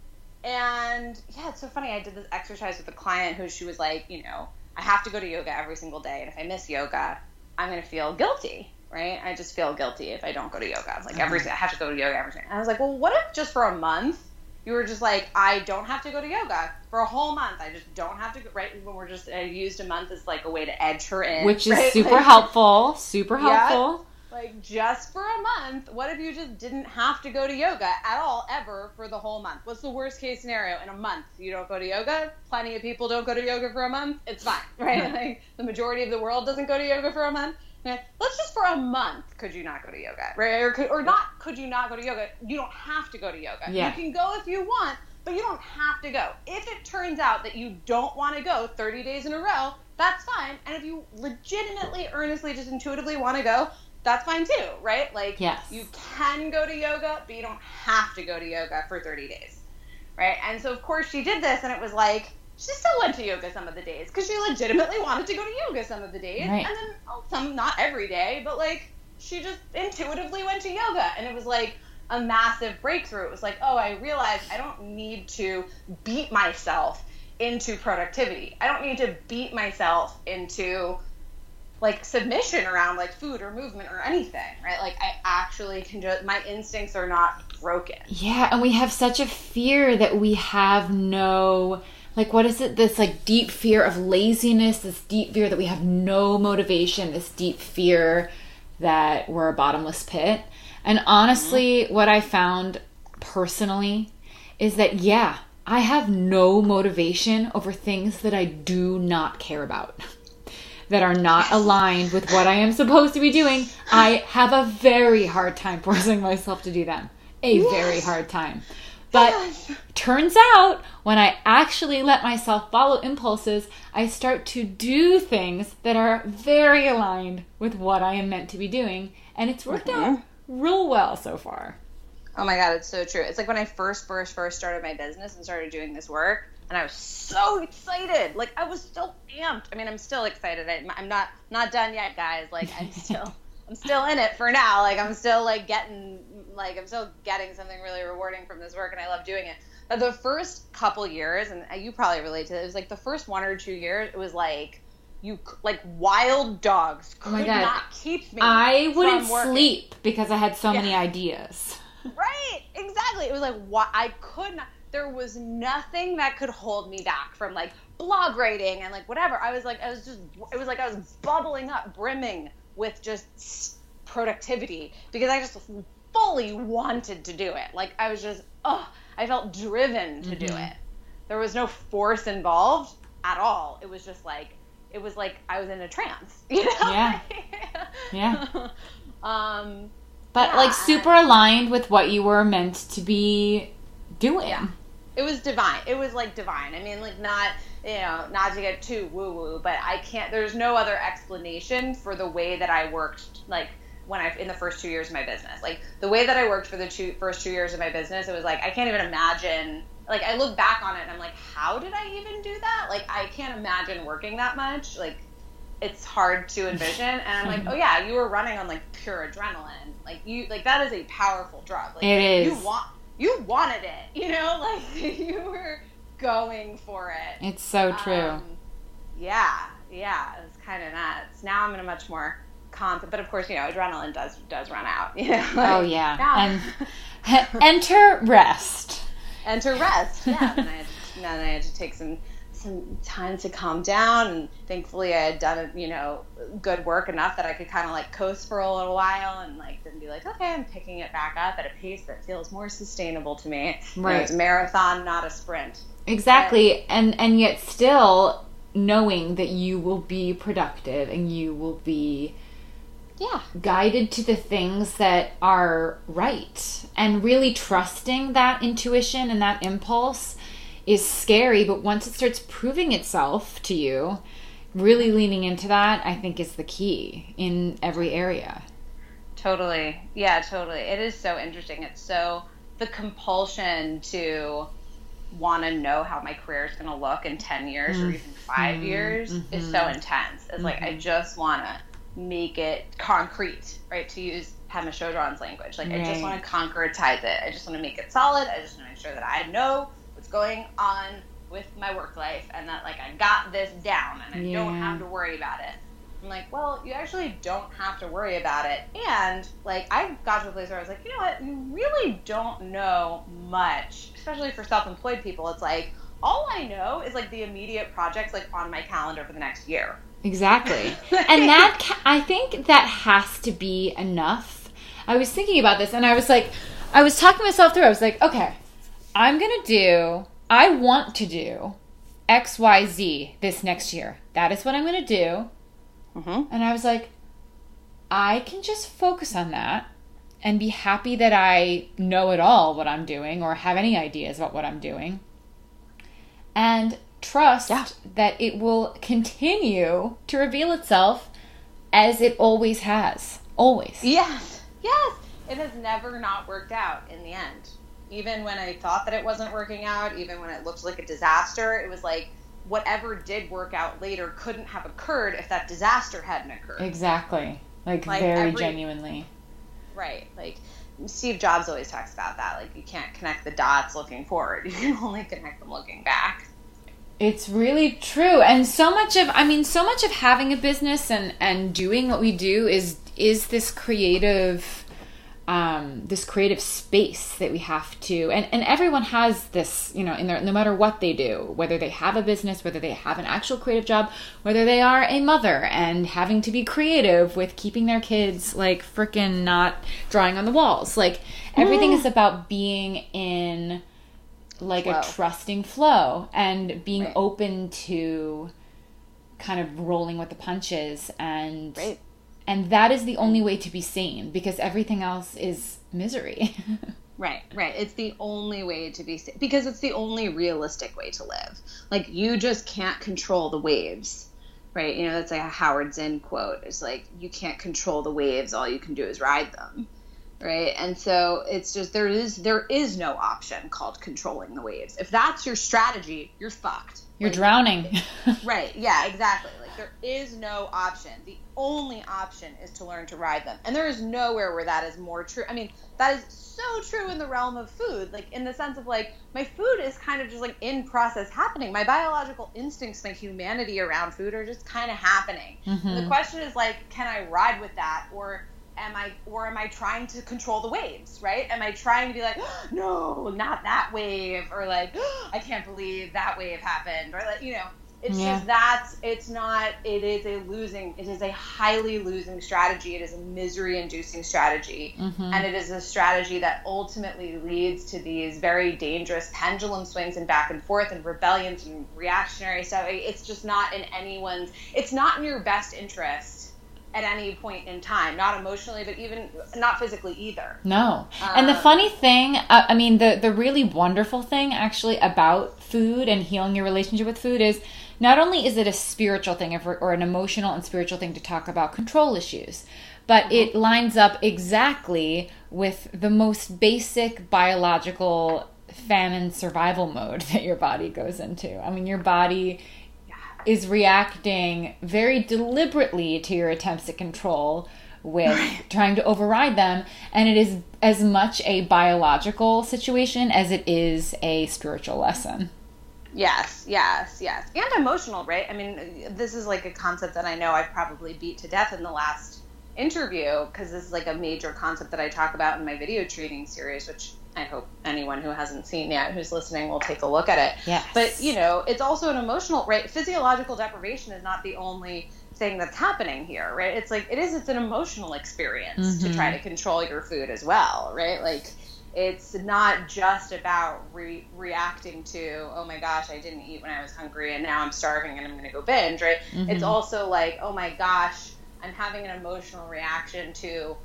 and yeah, it's so funny. I did this exercise with a client who she was like, you know, I have to go to yoga every single day, and if I miss yoga, I'm gonna feel guilty right? I just feel guilty if I don't go to yoga. Like every I have to go to yoga every day. And I was like, well, what if just for a month you were just like, I don't have to go to yoga for a whole month. I just don't have to go. Right when we're just I used a month as like a way to edge her in, which is right? super like, helpful. Super helpful. Yeah, like just for a month. What if you just didn't have to go to yoga at all ever for the whole month? What's the worst case scenario in a month? You don't go to yoga. Plenty of people don't go to yoga for a month. It's fine, right? like the majority of the world doesn't go to yoga for a month let's just for a month could you not go to yoga? Right or, could, or not could you not go to yoga? You don't have to go to yoga. Yeah. you can go if you want but you don't have to go. If it turns out that you don't want to go 30 days in a row that's fine and if you legitimately earnestly just intuitively want to go that's fine too right? Like yes. you can go to yoga but you don't have to go to yoga for 30 days right? And so of course she did this and it was like she still went to yoga some of the days because she legitimately wanted to go to yoga some of the days, right. and then oh, some not every day, but like she just intuitively went to yoga, and it was like a massive breakthrough. It was like, oh, I realized I don't need to beat myself into productivity. I don't need to beat myself into like submission around like food or movement or anything, right? Like I actually can just my instincts are not broken. Yeah, and we have such a fear that we have no like what is it? This like deep fear of laziness this deep fear that we have no motivation this deep fear that we're a bottomless pit. And honestly mm-hmm. what i found personally is that yeah i have no motivation over things that i do not care about that are not aligned with what i am supposed to be doing. I have a very hard time forcing myself to do them. A yes. very hard time but turns out when I actually let myself follow impulses, I start to do things that are very aligned with what I am meant to be doing. And it's worked mm-hmm. out real well so far. Oh my God, it's so true. It's like when I first, first, first started my business and started doing this work, and I was so excited. Like I was still amped. I mean, I'm still excited. I'm not not done yet, guys. Like I'm still I'm still in it for now. Like I'm still like getting like I'm still getting something really rewarding from this work, and I love doing it. But the first couple years, and you probably relate to it, it was like the first one or two years, it was like you like wild dogs could oh my God. not keep me. I wouldn't sleep because I had so yeah. many ideas. Right, exactly. It was like what I could not. There was nothing that could hold me back from like blog writing and like whatever. I was like, I was just, it was like I was bubbling up, brimming with just productivity because I just fully wanted to do it. Like I was just, oh, I felt driven to mm-hmm. do it. There was no force involved at all. It was just like it was like I was in a trance. You know? Yeah. yeah. um, but yeah, like super aligned with what you were meant to be doing. Yeah. It was divine. It was like divine. I mean, like not you know, not to get too woo woo, but I can't. There's no other explanation for the way that I worked. Like when I in the first two years of my business. Like the way that I worked for the two, first two years of my business, it was like I can't even imagine. Like I look back on it and I'm like, how did I even do that? Like I can't imagine working that much. Like it's hard to envision. And I'm like, oh yeah, you were running on like pure adrenaline. Like you, like that is a powerful drug. Like it is. You want, you wanted it. You know, like you were going for it. It's so true. Um, yeah, yeah, it's kind of nuts. Now I'm in a much more constant. But of course, you know, adrenaline does does run out. You know, oh, like, oh yeah, yeah. and enter rest. Enter rest. Yeah. and I had to, then I had to take some some time to calm down, and thankfully I had done you know good work enough that I could kind of like coast for a little while and like then be like, okay, I'm picking it back up at a pace that feels more sustainable to me. Right. You know, it's a marathon, not a sprint. Exactly. And and yet still knowing that you will be productive and you will be yeah guided to the things that are right and really trusting that intuition and that impulse is scary but once it starts proving itself to you really leaning into that i think is the key in every area totally yeah totally it is so interesting it's so the compulsion to want to know how my career is going to look in 10 years mm-hmm. or even 5 mm-hmm. years mm-hmm. is so mm-hmm. intense it's mm-hmm. like i mm-hmm. just want to make it concrete right to use Pema Chodron's language like right. i just want to concretize it i just want to make it solid i just want to make sure that i know what's going on with my work life and that like i got this down and i yeah. don't have to worry about it I'm like, well, you actually don't have to worry about it. And like, I got to a place where I was like, you know what? You really don't know much, especially for self-employed people. It's like all I know is like the immediate projects like on my calendar for the next year. Exactly. and that I think that has to be enough. I was thinking about this and I was like, I was talking myself through. I was like, okay, I'm gonna do. I want to do X, Y, Z this next year. That is what I'm gonna do Mm-hmm. And I was like, I can just focus on that and be happy that I know at all what I'm doing or have any ideas about what I'm doing. And trust yeah. that it will continue to reveal itself as it always has. Always. Yes. Yes. It has never not worked out in the end. Even when I thought that it wasn't working out, even when it looked like a disaster, it was like whatever did work out later couldn't have occurred if that disaster hadn't occurred. Exactly. Like, like very every, genuinely. Right. Like Steve Jobs always talks about that. Like you can't connect the dots looking forward. You can only connect them looking back. It's really true. And so much of I mean so much of having a business and and doing what we do is is this creative um, this creative space that we have to and, and everyone has this you know in their no matter what they do whether they have a business whether they have an actual creative job whether they are a mother and having to be creative with keeping their kids like freaking not drawing on the walls like everything is about being in like flow. a trusting flow and being right. open to kind of rolling with the punches and right and that is the only way to be sane because everything else is misery. Right right. It's the only way to be sane because it's the only realistic way to live. Like you just can't control the waves right? You know that's like a howard zinn quote. It's like you can't control the waves. All you can do is ride them right and so it's just there is there is no option called controlling the waves if that's your strategy you're fucked you're like, drowning right yeah exactly like there is no option the only option is to learn to ride them. And there is nowhere where that is more true. I mean, that is so true in the realm of food, like in the sense of like my food is kind of just like in process happening. My biological instincts, my humanity around food are just kind of happening. Mm-hmm. the question is like, can I ride with that or am I or am I trying to control the waves, right? Am I trying to be like, oh, no, not that wave or like, oh, I can't believe that wave happened or like, you know, it's yeah. just that it's not. It is a losing. It is a highly losing strategy. It is a misery-inducing strategy, mm-hmm. and it is a strategy that ultimately leads to these very dangerous pendulum swings and back and forth and rebellions and reactionary stuff. It's just not in anyone's. It's not in your best interest at any point in time, not emotionally, but even not physically either. No. Um, and the um, funny thing, uh, I mean, the the really wonderful thing actually about food and healing your relationship with food is not only is it a spiritual thing or an emotional and spiritual thing to talk about control issues, but mm-hmm. it lines up exactly with the most basic biological famine survival mode that your body goes into. I mean, your body is reacting very deliberately to your attempts at control with trying to override them and it is as much a biological situation as it is a spiritual lesson Yes, yes, yes. And emotional, right? I mean, this is like a concept that I know I've probably beat to death in the last interview because this is like a major concept that I talk about in my video training series, which I hope anyone who hasn't seen yet who's listening will take a look at it. Yes. But, you know, it's also an emotional, right? Physiological deprivation is not the only thing that's happening here, right? It's like it is it's an emotional experience mm-hmm. to try to control your food as well, right? Like it's not just about re- reacting to oh my gosh i didn't eat when i was hungry and now i'm starving and i'm going to go binge right mm-hmm. it's also like oh my gosh i'm having an emotional reaction to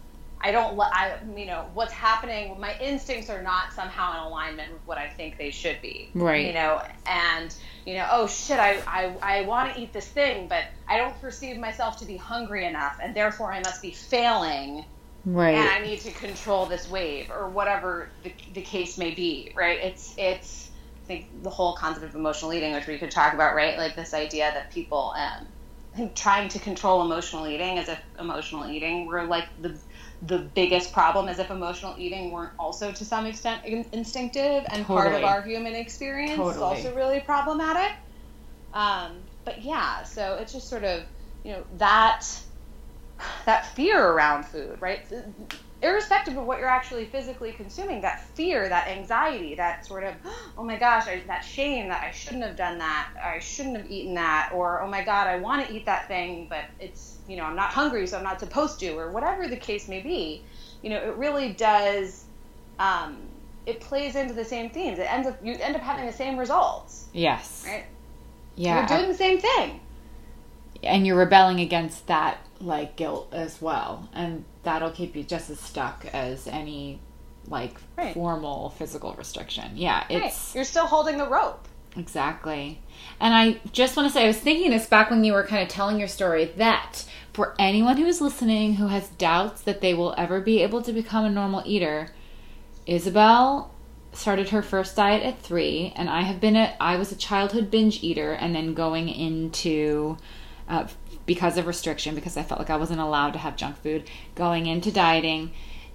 i don't i you know what's happening my instincts are not somehow in alignment with what i think they should be. Right. You know and you know oh shit i i, I want to eat this thing but i don't perceive myself to be hungry enough and therefore i must be failing. Right. And i need to control this wave or whatever the, the case may be right? It's it's i think the whole concept of emotional eating which we could talk about right? Like this idea that people um, trying to control emotional eating as if emotional eating were like the the biggest problem as if emotional eating weren't also to some extent in- instinctive and totally. part of our human experience totally. is also really problematic um, but yeah so it's just sort of you know that that fear around food, right? Irrespective of what you're actually physically consuming, that fear, that anxiety, that sort of, oh my gosh, I, that shame that I shouldn't have done that, I shouldn't have eaten that, or oh my God, I want to eat that thing, but it's, you know, I'm not hungry, so I'm not supposed to, or whatever the case may be, you know, it really does, um, it plays into the same themes. It ends up, you end up having the same results. Yes. Right? Yeah. You're doing the same thing. And you're rebelling against that like guilt as well and that'll keep you just as stuck as any like right. formal physical restriction yeah it's right. you're still holding the rope exactly and i just want to say i was thinking this back when you were kind of telling your story that for anyone who is listening who has doubts that they will ever be able to become a normal eater isabel started her first diet at three and i have been a i was a childhood binge eater and then going into uh, because of restriction, because I felt like I wasn't allowed to have junk food going into dieting.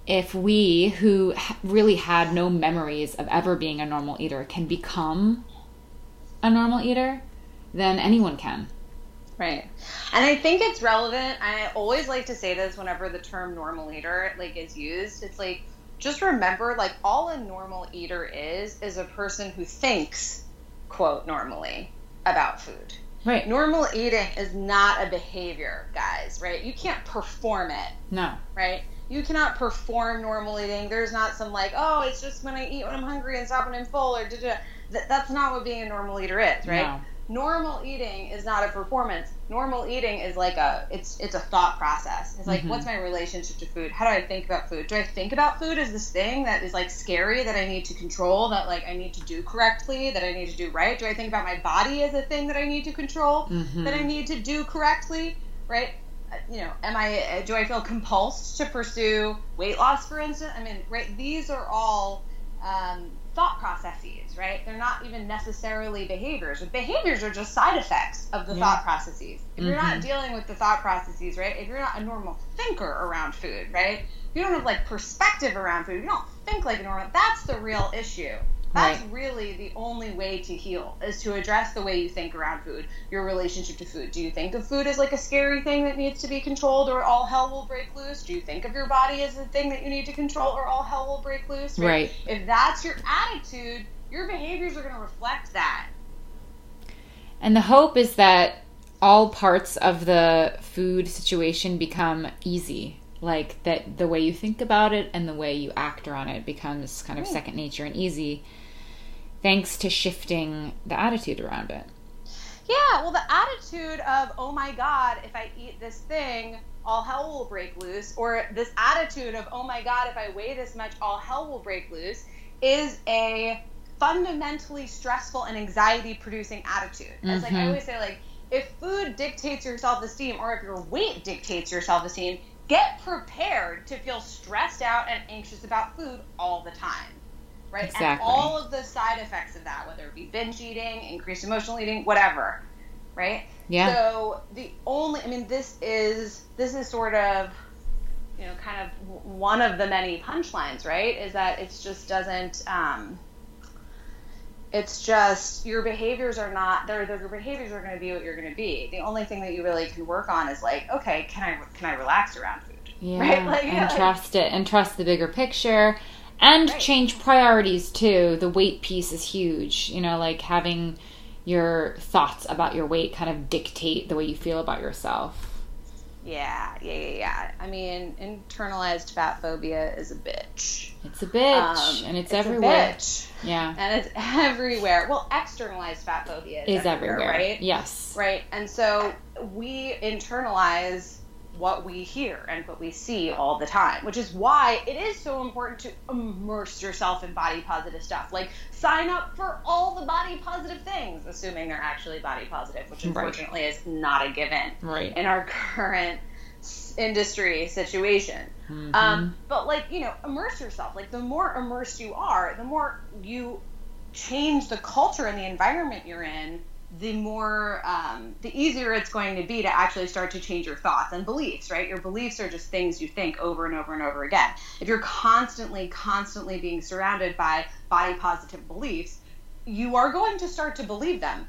If we, who really had no memories of ever being a normal eater, can become a normal eater, then anyone can. Right. And I think it's relevant. I always like to say this whenever the term normal eater like is used. It's like just remember like all a normal eater is is a person who thinks quote normally about food. Right. Normal eating is not a behavior, guys, right? You can't perform it. No. Right? You cannot perform normal eating. There's not some like, oh, it's just when I eat when I'm hungry and stop when I'm full or da That, that's not what being a normal eater is, right? No normal eating is not a performance. Normal eating is like a it's it's a thought process. It's like mm-hmm. what's my relationship to food? How do I think about food? Do I think about food as this thing that is like scary that I need to control, that like I need to do correctly, that I need to do right? Do I think about my body as a thing that I need to control, mm-hmm. that I need to do correctly, right? Uh, you know, am I uh, do I feel compulsed to pursue weight loss for instance? I mean, right, these are all um, thought processes, right? They're not even necessarily behaviors. Behaviors are just side effects of the yeah. thought processes. If mm-hmm. you're not mm-hmm. dealing with the thought processes, right? If you're not a normal thinker around food, right? If you don't have like perspective around food, you don't think like a normal. That's the real issue. That's right. really the only way to heal is to address the way you think around food, your relationship to food. Do you think of food as like a scary thing that needs to be controlled or all hell will break loose? Do you think of your body as a thing that you need to control or all hell will break loose? Right. right. If that's your attitude, your behaviors are going to reflect that. And the hope is that all parts of the food situation become easy like that the way you think about it and the way you act on it becomes kind of second nature and easy thanks to shifting the attitude around it. Yeah, well, the attitude of, oh my God, if I eat this thing, all hell will break loose, or this attitude of, oh my God, if I weigh this much, all hell will break loose, is a fundamentally stressful and anxiety producing attitude. It's mm-hmm. like I mm-hmm. always say, like, if food dictates your self esteem, or if your weight dictates your self esteem, get prepared to feel stressed out and anxious about food all the time right? Exactly. And all of the side effects of that, whether it be binge eating, increased emotional eating, whatever, right? Yeah. So the only, I mean, this is this is sort of, you know, kind of one of the many punchlines, right? Is that it just doesn't. Um, it's just your behaviors are not there. Your behaviors are going to be what you're going to be. The only thing that you really can work on is like, okay, can I can I relax around food? Yeah, right? like, and like, trust it and trust the bigger picture and right. change priorities too. The weight piece is huge. You know, like having your thoughts about your weight kind of dictate the way you feel about yourself. Yeah, yeah, yeah, yeah. I mean, internalized fat phobia is a bitch. It's a bitch, um, and it's, it's everywhere. Yeah, and it's everywhere. Well, externalized fat phobia is, is everywhere, everywhere, right? Yes, right. And so we internalize what we hear and what we see all the time, which is why it is so important to immerse yourself in body positive stuff. Like sign up for all the body positive things, assuming they're actually body positive, which unfortunately right. is not a given right. in our current industry situation. Mm-hmm. Um, but like you know, immerse yourself. Like the more immersed you are, the more you change the culture and the environment you're in the more um, the easier it's going to be to actually start to change your thoughts and beliefs right? Your beliefs are just things you think over and over and over again. If you're constantly constantly being surrounded by body positive beliefs you are going to start to believe them.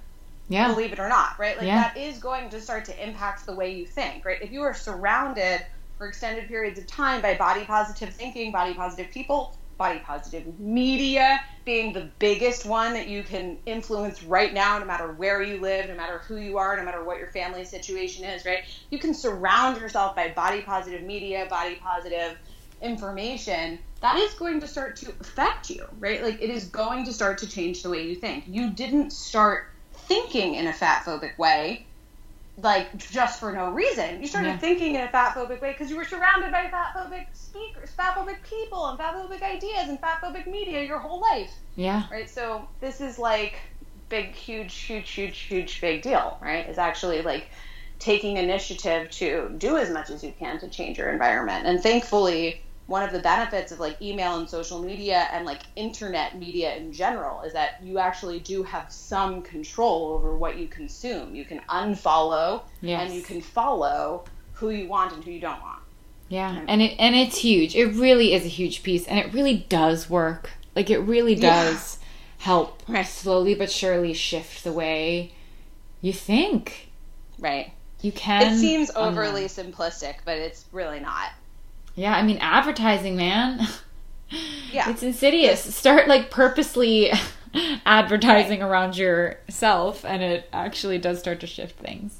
Yeah. believe it or not right? Like yeah. that is going to start to impact the way you think right? If you are surrounded for extended periods of time by body positive thinking body positive people body positive media being the biggest one that you can influence right now, no matter where you live, no matter who you are, no matter what your family situation is, right? You can surround yourself by body positive media, body positive information. That is going to start to affect you, right? Like it is going to start to change the way you think. You didn't start thinking in a fat phobic way like just for no reason. You started yeah. thinking in a fatphobic way because you were surrounded by fatphobic speakers, fatphobic people, and fatphobic ideas and fatphobic media your whole life. Yeah. Right. So this is like big, huge, huge, huge, huge, big deal. Right. Is actually like taking initiative to do as much as you can to change your environment. And thankfully, one of the benefits of like email and social media and like internet media in general is that you actually do have some control over what you consume. You can unfollow yes. and you can follow who you want and who you don't want. Yeah, and it and it's huge. It really is a huge piece and it really does work. Like it really does yeah. help right. slowly but surely shift the way you think. Right. You can It seems overly simplistic, but it's really not. Yeah, I mean advertising, man. Yeah. It's insidious. Start like purposely advertising right. around yourself and it actually does start to shift things.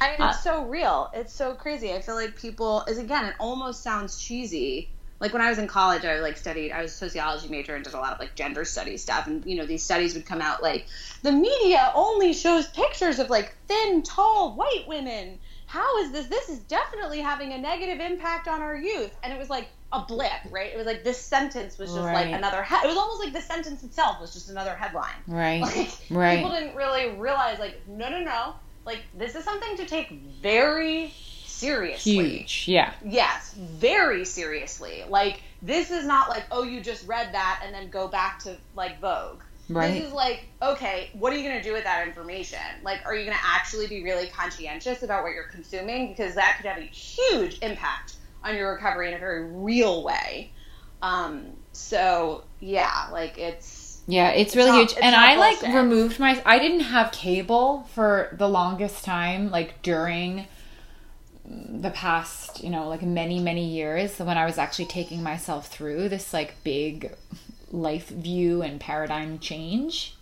I mean, it's uh, so real. It's so crazy. I feel like people is again, it almost sounds cheesy. Like when I was in college, I like studied. I was a sociology major and did a lot of like gender studies stuff. And you know, these studies would come out like the media only shows pictures of like thin, tall white women how is this? This is definitely having a negative impact on our youth. And it was like a blip, right? It was like this sentence was just right. like another. He- it was almost like the sentence itself was just another headline. Right. Like, right. People didn't really realize, like, no, no, no. Like this is something to take very seriously. Huge. Yeah. Yes, very seriously. Like this is not like oh you just read that and then go back to like Vogue. Right. This is like, okay, what are you going to do with that information? Like, are you going to actually be really conscientious about what you're consuming? Because that could have a huge impact on your recovery in a very real way. Um, so, yeah, like it's. Yeah, it's, it's really not, huge. It's and I like removed my. I didn't have cable for the longest time, like during the past, you know, like many, many years when I was actually taking myself through this like big life view and paradigm change.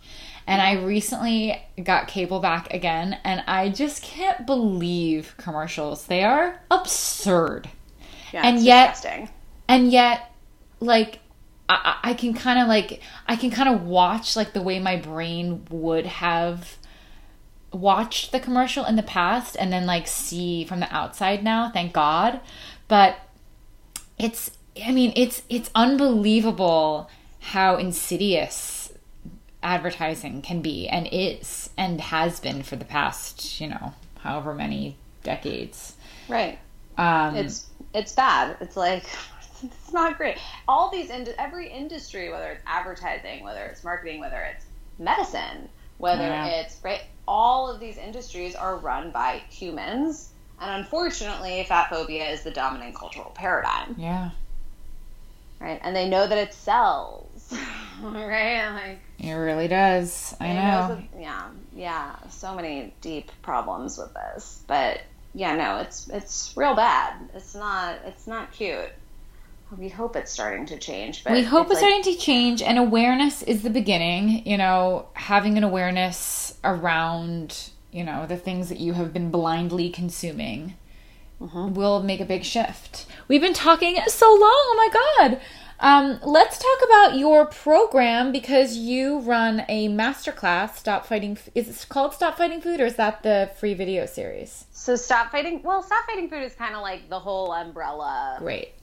And I recently got cable back again, and I just can't believe commercials. They are absurd. Yeah, and yet, disgusting. and yet, like, I, I can kind of like, I can kind of watch like the way my brain would have watched the commercial in the past, and then like see from the outside now. Thank God, but it's, I mean, it's it's unbelievable how insidious advertising can be and is and has been for the past, you know, however many decades. Right. Um, it's it's bad. It's like it's not great. All these in, every industry, whether it's advertising, whether it's marketing, whether it's medicine, whether yeah. it's right, all of these industries are run by humans, and unfortunately, fat phobia is the dominant cultural paradigm. Yeah. Right, and they know that it sells right? Like it really does. I know. yeah, yeah. So many deep problems with this, but yeah, no, it's it's real bad. It's not it's not cute. We hope it's starting to change, but we hope it's, it's like, starting to change, and awareness is the beginning. You know, having an awareness around you know the things that you have been blindly consuming mm-hmm. will make a big shift. We've been talking so long. Oh my God. Um, let's talk about your program because you run a masterclass. Stop fighting. Is it called Stop Fighting Food, or is that the free video series? So Stop Fighting. Well, Stop Fighting Food is kind of like the whole umbrella. Great.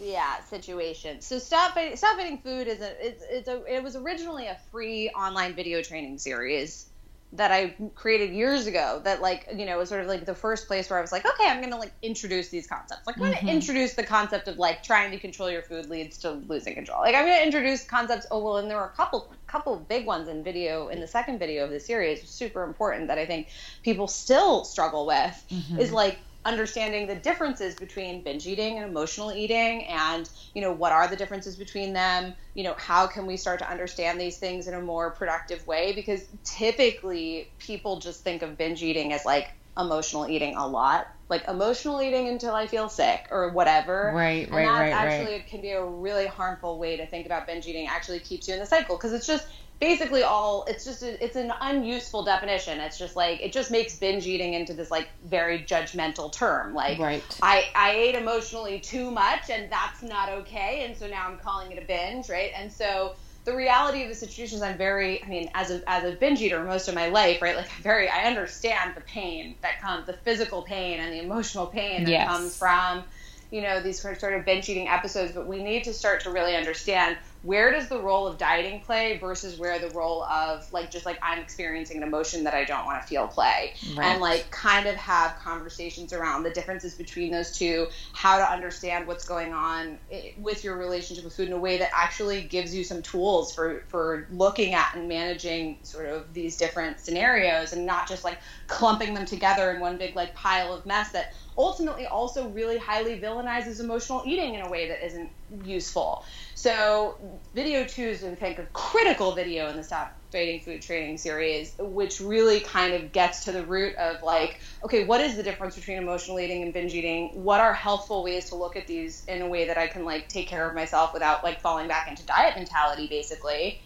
Yeah, situation. So Stop Fighting, Stop Fighting Food is a it's, it's a it was originally a free online video training series that I created years ago that like you know was sort of like the first place where I was like okay I'm gonna like introduce these concepts like I'm gonna mm-hmm. introduce the concept of like trying to control your food leads to losing control like I'm gonna introduce concepts oh well and there were a couple couple big ones in video in the second video of the series super important that I think people still struggle with mm-hmm. is like understanding the differences between binge eating and emotional eating and you know what are the differences between them? You know how can we start to understand these things in a more productive way? Because typically people just think of binge eating as like emotional eating a lot. Like emotional eating until i feel sick or whatever. Right right and that right actually right. can be a really harmful way to think about binge eating actually keeps you in the cycle. Because it's just basically all it's just a, it's an unuseful definition. It's just like it just makes binge eating into this like very judgmental term. Like right. i i ate emotionally too much and that's not okay. And so now i'm calling it a binge right? And so the reality of the situation is i'm very i mean as a as a binge eater most of my life right? Like very i understand the pain that comes the physical pain and the emotional pain that yes. comes from you know these sort of binge eating episodes. But we need to start to really understand where does the role of dieting play versus where the role of like just like I'm experiencing an emotion that I don't want to feel play right. and like kind of have conversations around the differences between those two how to understand what's going on eh, with your relationship with food in a way that actually gives you some tools for for looking at and managing sort of these different scenarios and not just like clumping them together in one big like pile of mess that ultimately also really highly villainizes emotional eating in a way that isn't useful. So, video two is, I think, a critical video in the Stop Fighting Food Training series, which really kind of gets to the root of like, okay, what is the difference between emotional eating and binge eating? What are healthful ways to look at these in a way that I can like take care of myself without like falling back into diet mentality, basically?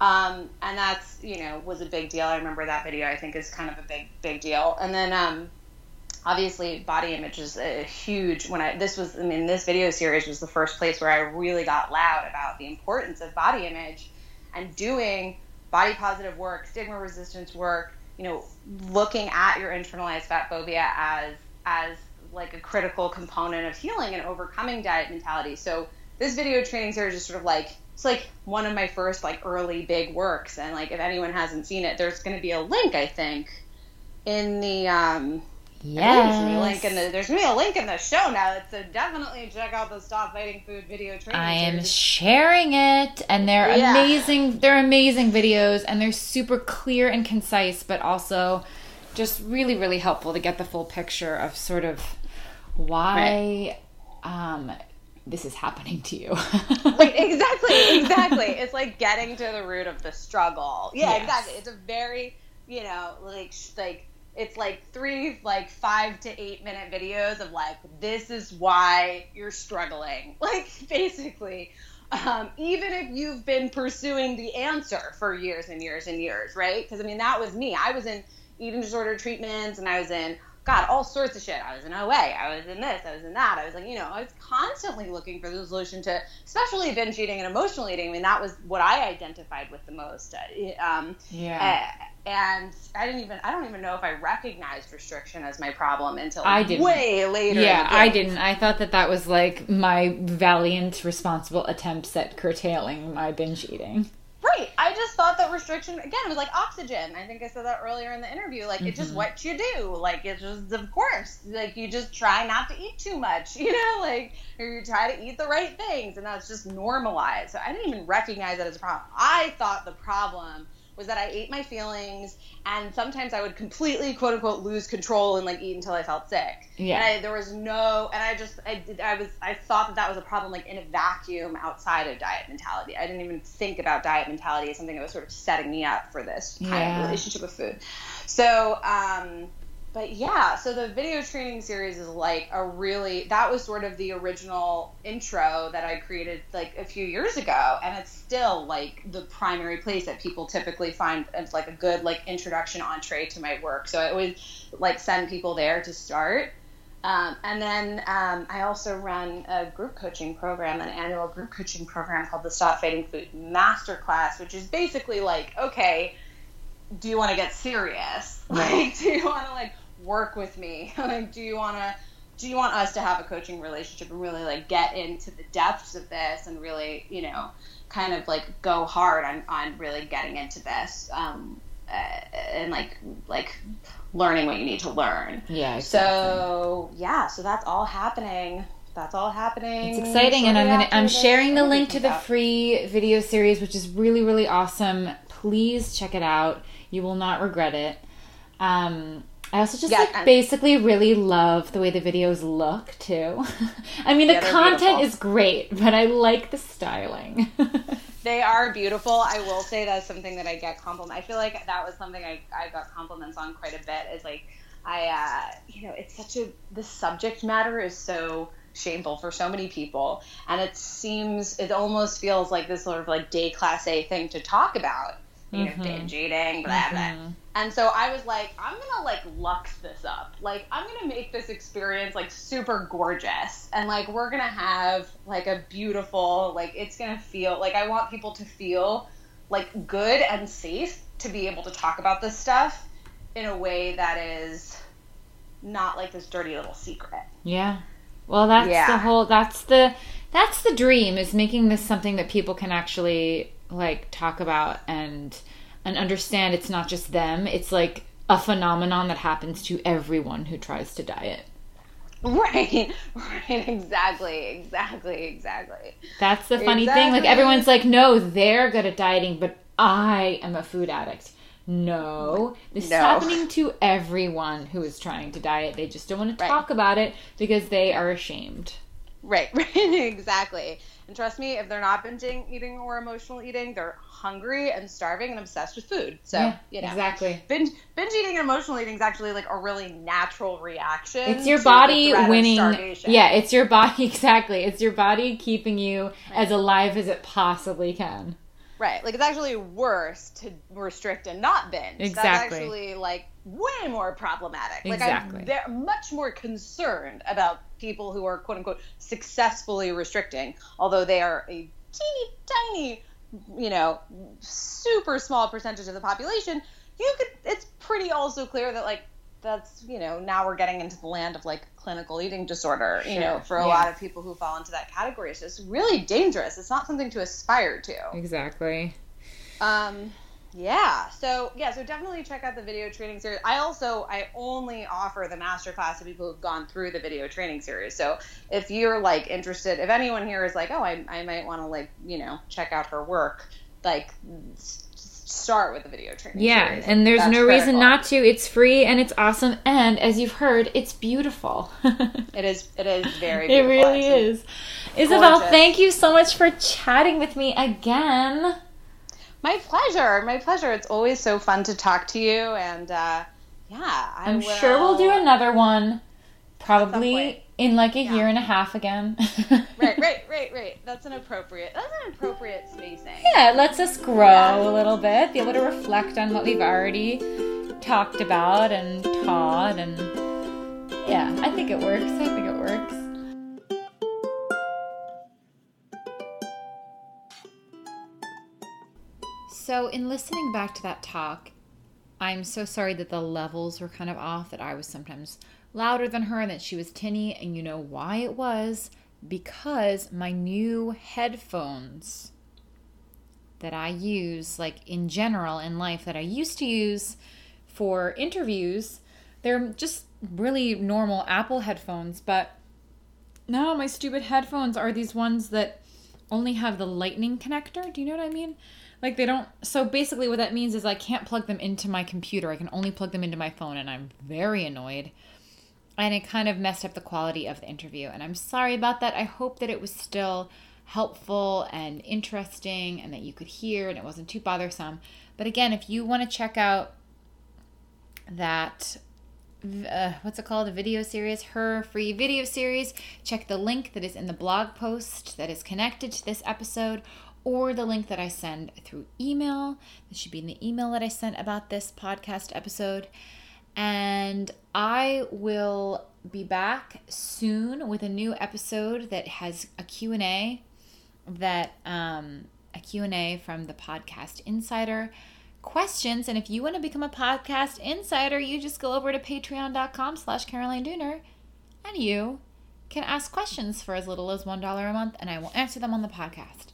Um, and that's you know was a big deal. I remember that video. I think is kind of a big big deal. And then um, obviously body image is a huge when i this was i mean this video series was the first place where i really got loud about the importance of body image and doing body positive work stigma resistance work you know looking at your internalized fat phobia as as like a critical component of healing and overcoming diet mentality. So this video training series is sort of like it's like one of my first like early big works. And like if anyone hasn't seen it there's going to be a link i think in the um Yes. There's, link in the, there's gonna be a link in the show notes, so definitely check out the Stop Fighting Food video training. I am series. sharing it, and they're yeah. amazing. They're amazing videos, and they're super clear and concise, but also just really, really helpful to get the full picture of sort of why right. um, this is happening to you. like, exactly, exactly. It's like getting to the root of the struggle. Yeah, yes. exactly. It's a very, you know, like like it's like three like five to eight minute videos of like this is why you're struggling. Like basically um, even if you've been pursuing the answer for years and years and years right? Because i mean that was me. I was in eating disorder treatments and i was in god all sorts of shit. I was in oa i was in this i was in that. I was like you know i was constantly looking for the solution to especially binge eating and emotional eating. I mean that was what i identified with the most. Uh, um, yeah. uh, and I didn't even I don't even know if I recognized restriction as my problem until I did way later. Yeah, I didn't. I thought that that was like my valiant, responsible attempts at curtailing my binge eating. Right. I just thought that restriction again it was like oxygen. I think I said that earlier in the interview. Like mm-hmm. it's just what you do. Like it's just of course. Like you just try not to eat too much, you know, like or you try to eat the right things and that's just normalized. So I didn't even recognize that as a problem. I thought the problem was that I ate my feelings, and sometimes I would completely quote unquote lose control and like eat until I felt sick. Yeah. And I, there was no, and I just I did I was I thought that that was a problem like in a vacuum outside of diet mentality. I didn't even think about diet mentality as something that was sort of setting me up for this kind yeah. of relationship with food. So um, but yeah, so the video training series is like a really that was sort of the original intro that I created like a few years ago, and it's still like the primary place that people typically find as like a good like introduction entree to my work. So I always like send people there to start. Um, and then um, I also run a group coaching program, an annual group coaching program called the Stop Fighting Food Masterclass, which is basically like, okay, do you want to get serious? Like, do you want to like work with me? like, do you want to do you want us to have a coaching relationship and really like get into the depths of this and really, you know, kind of like go hard on on really getting into this um, uh, and like like learning what you need to learn. Yeah. Exactly. So yeah, so that's all happening. That's all happening. It's exciting, and I'm gonna I'm sharing the link to the free video series, which is really really awesome. Please check it out. You will not regret it. Um, I also just yeah, like basically really love the way the videos look too. I mean, yeah, the content beautiful. is great, but I like the styling. they are beautiful. I will say that's something that I get compliment. I feel like that was something I, I got compliments on quite a bit. Is like I, uh, you know, it's such a the subject matter is so shameful for so many people, and it seems it almost feels like this sort of like day class A thing to talk about you mm-hmm. know, binge eating, blah mm-hmm. blah. And so I was like, I'm gonna like lux this up. Like I'm gonna make this experience like super gorgeous, and like we're gonna have like a beautiful, like it's gonna feel like I want people to feel like good and safe to be able to talk about this stuff in a way that is not like this dirty little secret. Yeah. Well, that's yeah. the whole. That's the that's the dream is making this something that people can actually like talk about and and understand it's not just them it's like a phenomenon that happens to everyone who tries to diet right right exactly exactly exactly that's the funny exactly. thing like everyone's like no they're good at dieting but i am a food addict no, this no. is happening to everyone who is trying to diet. They just don't want to right. talk about it because they are ashamed. Right, right, exactly. And trust me, if they're not binging eating or emotional eating, they're hungry and starving and obsessed with food. So, yeah, you know, exactly. Binge, binge eating and emotional eating is actually like a really natural reaction. It's your body winning. Yeah, it's your body. Exactly. It's your body keeping you right. as alive as it possibly can. Right. Like it's actually worse to restrict and not binge. Exactly. That's actually like way more problematic. Exactly. Like I'm they're much more concerned about people who are quote unquote successfully restricting, although they are a teeny tiny, you know, super small percentage of the population. You could. It's pretty also clear that like that's you know now we're getting into the land of like clinical eating disorder you know for a yeah. lot of people who fall into that category so it's really dangerous it's not something to aspire to exactly um yeah so yeah so definitely check out the video training series i also i only offer the master class to people who've gone through the video training series so if you're like interested if anyone here is like oh i, I might want to like you know check out her work like start with the video training. Yeah, series. and there's That's no critical. reason not to. It's free and it's awesome, and as you've heard, it's beautiful. it is. It is very. Beautiful, it really is. Isabel, thank you so much for chatting with me again. My pleasure. My pleasure. It's always so fun to talk to you, and uh, yeah, I am sure we'll do another one. Probably in like a yeah. year and a half again. right, right, right, right. That's an appropriate. That's an appropriate spacing. Yeah, it lets us grow yeah. a little bit, be able to reflect on what we've already talked about and taught, and yeah, I think it works. I think it works. So, in listening back to that talk, I'm so sorry that the levels were kind of off, that I was sometimes louder than her and that she was tinny. And you know why it was? Because my new headphones that I use, like in general in life, that I used to use for interviews, they're just really normal Apple headphones. But now my stupid headphones are these ones that only have the lightning connector. Do you know what I mean? Like they don't. So basically, what that means is I can't plug them into my computer. I can only plug them into my phone, and I'm very annoyed and it kind of messed up the quality of the interview. And I'm sorry about that. I hope that it was still helpful and interesting and that you could hear and it wasn't too bothersome. But again, if you want to check out that uh, what's it called? A video series, her free video series. Check the link that is in the blog post that is connected to this episode, or the link that I send through email. This should be in the email that I sent about this podcast episode. And I will be back soon with a new episode that has a Q&A that um, a Q&A from the podcast insider questions and if you want to become a podcast insider you just go over to patreon.com slash caroline dooner and you can ask questions for as little as $1 a month and i will answer them on the podcast